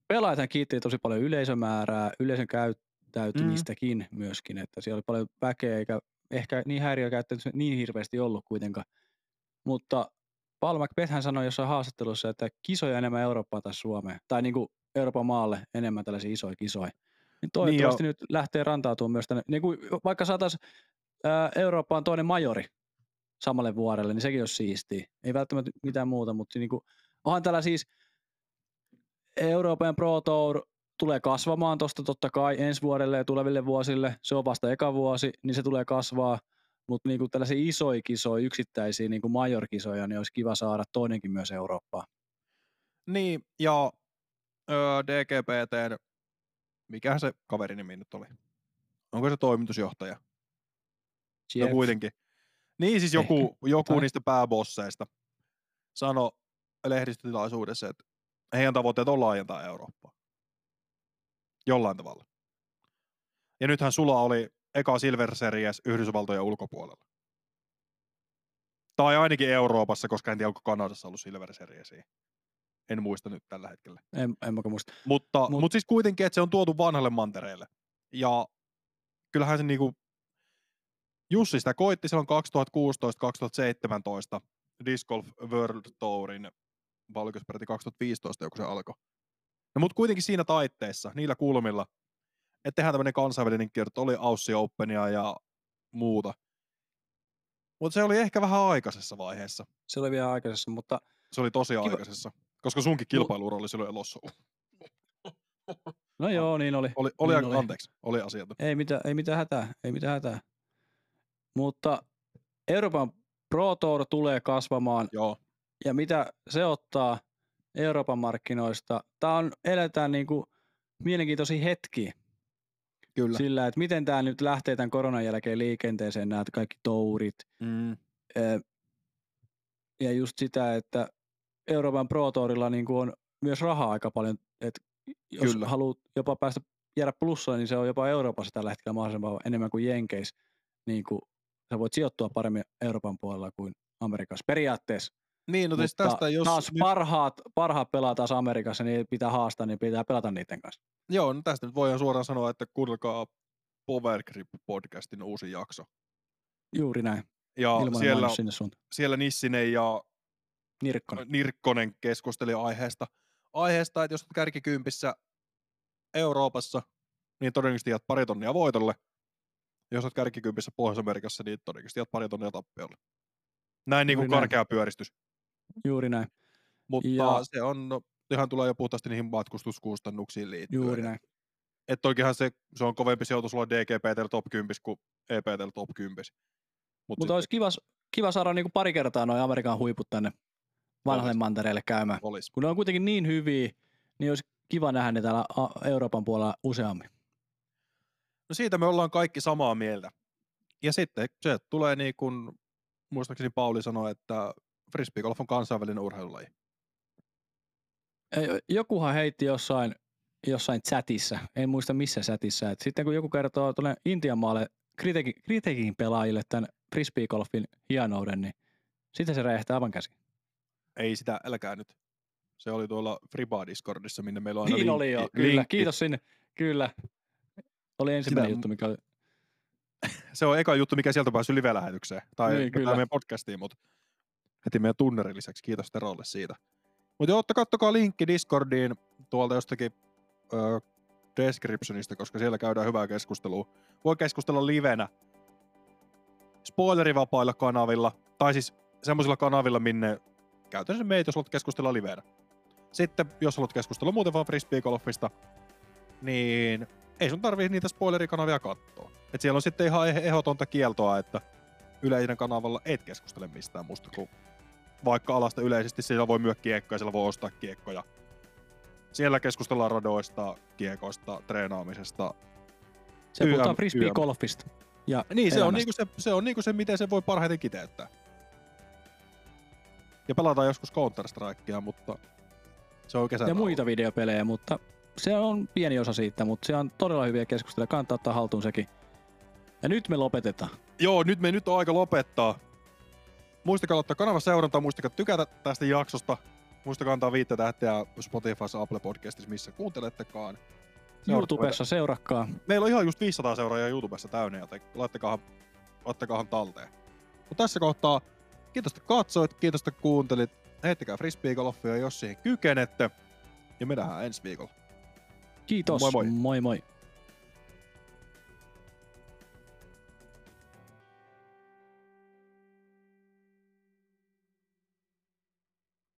pelaajathan kiitti tosi paljon yleisömäärää, yleisön käyttäytymistäkin mm. myöskin, että siellä oli paljon väkeä, eikä ehkä niin häiriökäyttäytymistä niin hirveästi ollut kuitenkaan. Mutta Paul McBeth hän sanoi jossain haastattelussa, että kisoja enemmän Eurooppaa tai Suomeen, tai niin kuin Euroopan maalle enemmän tällaisia isoja kisoja. Niin toivottavasti niin nyt lähtee rantautumaan myös tänne, niin kuin vaikka saataisiin Eurooppaan toinen majori samalle vuorelle, niin sekin olisi siistiä. Ei välttämättä mitään muuta, mutta niin kuin, onhan tällä siis Euroopan Pro Tour tulee kasvamaan tuosta totta kai ensi vuodelle ja tuleville vuosille. Se on vasta eka vuosi, niin se tulee kasvaa. Mutta niinku tällaisia isoja kisoja, yksittäisiä niinku major-kisoja, niin olisi kiva saada toinenkin myös Eurooppaan. Niin, ja öö, DGPTn, mikä se kaverin nimi nyt oli? Onko se toimitusjohtaja? No Jeff, kuitenkin. Niin siis joku, joku Tai- niistä pääbosseista sanoi lehdistötilaisuudessa, että heidän tavoitteet on laajentaa Eurooppaa. Jollain tavalla. Ja nythän sulla oli eka Silver Series Yhdysvaltojen ulkopuolella. Tai ainakin Euroopassa, koska en tiedä, onko Kanadassa ollut Silver Seriesia. En muista nyt tällä hetkellä. en, en muista. Mutta, Mut- Mut, mutta siis kuitenkin, että se on tuotu vanhalle mantereelle. Ja kyllähän se niinku, Jussi sitä koitti silloin 2016-2017 Disc Golf World Tourin, vai oliko se peräti 2015, joku se alkoi. No mutta kuitenkin siinä taitteessa, niillä kulmilla, että tehdään tämmöinen kansainvälinen kierto, oli Aussi Openia ja muuta. Mutta se oli ehkä vähän aikaisessa vaiheessa. Se oli vielä aikaisessa, mutta Se oli tosi Kiva. aikaisessa. Koska sunkin kilpailuura oli silloin elossa. no joo, niin oli. Oli, oli, Niin oli. anteeksi, oli asioita. Ei mitään, ei mitään hätää, ei mitään hätää. Mutta Euroopan Pro Tour tulee kasvamaan Joo, ja mitä se ottaa Euroopan markkinoista. Tämä on, eletään niin kuin mielenkiintoisia hetkiä kyllä. sillä, että miten tämä nyt lähtee tämän koronan jälkeen liikenteeseen, nämä kaikki tourit. Mm. Ja just sitä, että Euroopan Pro Tourilla niin on myös rahaa aika paljon, että jos Kyllä. haluat jopa päästä jäädä plussaan, niin se on jopa Euroopassa tällä hetkellä mahdollisimman enemmän kuin Jenkeissä. Niin kuin sä voit sijoittua paremmin Euroopan puolella kuin Amerikassa periaatteessa. Niin, no siis Mutta tästä, jos... taas nyt, parhaat, parhaat pelaat taas Amerikassa, niin pitää haastaa, niin pitää pelata niiden kanssa. joo, no tästä nyt voidaan suoraan sanoa, että kuunnelkaa Power Grip podcastin uusi jakso. Juuri näin. Ja siellä, sinne suuntaan. siellä Nissinen ja Nirkkonen. Nirkkonen keskusteli aiheesta, aiheesta, että jos olet kärkikympissä Euroopassa, niin todennäköisesti jäät pari tonnia voitolle. Jos olet kärkikympissä Pohjois-Amerikassa, niin todennäköisesti jäät pari tonnia tappiolle. Näin niin kuin Juuri näin. karkea pyöristys. Juuri näin. Mutta Ja- se on, no, ihan tulee jo puhtaasti niihin matkustuskustannuksiin liittyen. Juuri näin. Että toikinhan se, se on kovempi sijoitus olla DGPT top 10 kuin EPT top 10. Mut Mutta olisi kiva, kiva saada niinku pari kertaa noin Amerikan huiput tänne vanhalle mantereelle käymään. Olisi. Kun ne on kuitenkin niin hyviä, niin olisi kiva nähdä ne täällä Euroopan puolella useammin. No siitä me ollaan kaikki samaa mieltä. Ja sitten se tulee niin kuin, muistaakseni Pauli sanoi, että frisbeegolf on kansainvälinen urheilulaji. Ei, Jokuhan heitti jossain, jossain chatissa, en muista missä chatissa, että sitten kun joku kertoo tuonne Intian maalle kritiikin, kritiikin pelaajille tämän frisbeegolfin hienouden, niin sitten se räjähtää aivan käsi. Ei sitä, älkää nyt. Se oli tuolla Friba Discordissa, minne meillä on aina Niin linkki, oli jo, kyllä. linkki. Kiitos sinne. Kyllä. Oli ensimmäinen Sitä- juttu, mikä oli. (laughs) Se on eka juttu, mikä sieltä päässyt live-lähetykseen. Tai niin, kyllä. meidän podcastiin, mutta heti meidän tunnerin lisäksi. Kiitos Terolle siitä. Mutta joo, kattokaa linkki Discordiin tuolta jostakin ö, descriptionista, koska siellä käydään hyvää keskustelua. Voi keskustella livenä spoilerivapailla kanavilla, tai siis semmoisilla kanavilla, minne käytännössä meitä, jos haluat keskustella livenä. Sitten, jos haluat keskustella muuten vaan frisbeegolfista, niin ei sun tarvii niitä spoilerikanavia katsoa. Et siellä on sitten ihan eh- ehdotonta kieltoa, että yleinen kanavalla et keskustele mistään muusta kuin vaikka alasta yleisesti. Siellä voi myydä kiekkoja, siellä voi ostaa kiekkoja. Siellä keskustellaan radoista, kiekoista, treenaamisesta. Se YM, puhutaan frisbeegolfista. Ja Niin, se on, niinku se, se on niinku se, miten se voi parhaiten kiteyttää. Ja pelataan joskus Counter-Strikea, mutta se on ja muita videopelejä, mutta se on pieni osa siitä, mutta se on todella hyviä keskusteluja. Kannattaa ottaa haltuun sekin. Ja nyt me lopetetaan. Joo, nyt me nyt on aika lopettaa. Muistakaa ottaa kanava seurantaa, muistakaa tykätä tästä jaksosta. Muistakaa antaa viittä tähteä Spotifyssa, Apple Podcastissa, missä kuuntelettekaan. Seuratkaa YouTubessa seurakkaa. Meillä on ihan just 500 seuraajaa YouTubessa täynnä, joten laittakaahan, ottakaahan talteen. Mutta tässä kohtaa kiitos, että katsoit, kiitos, että kuuntelit. Heittäkää frisbeegolfia, jos siihen kykenette. Ja me nähdään ensi viikolla. Kiitos. Moi moi. moi, moi.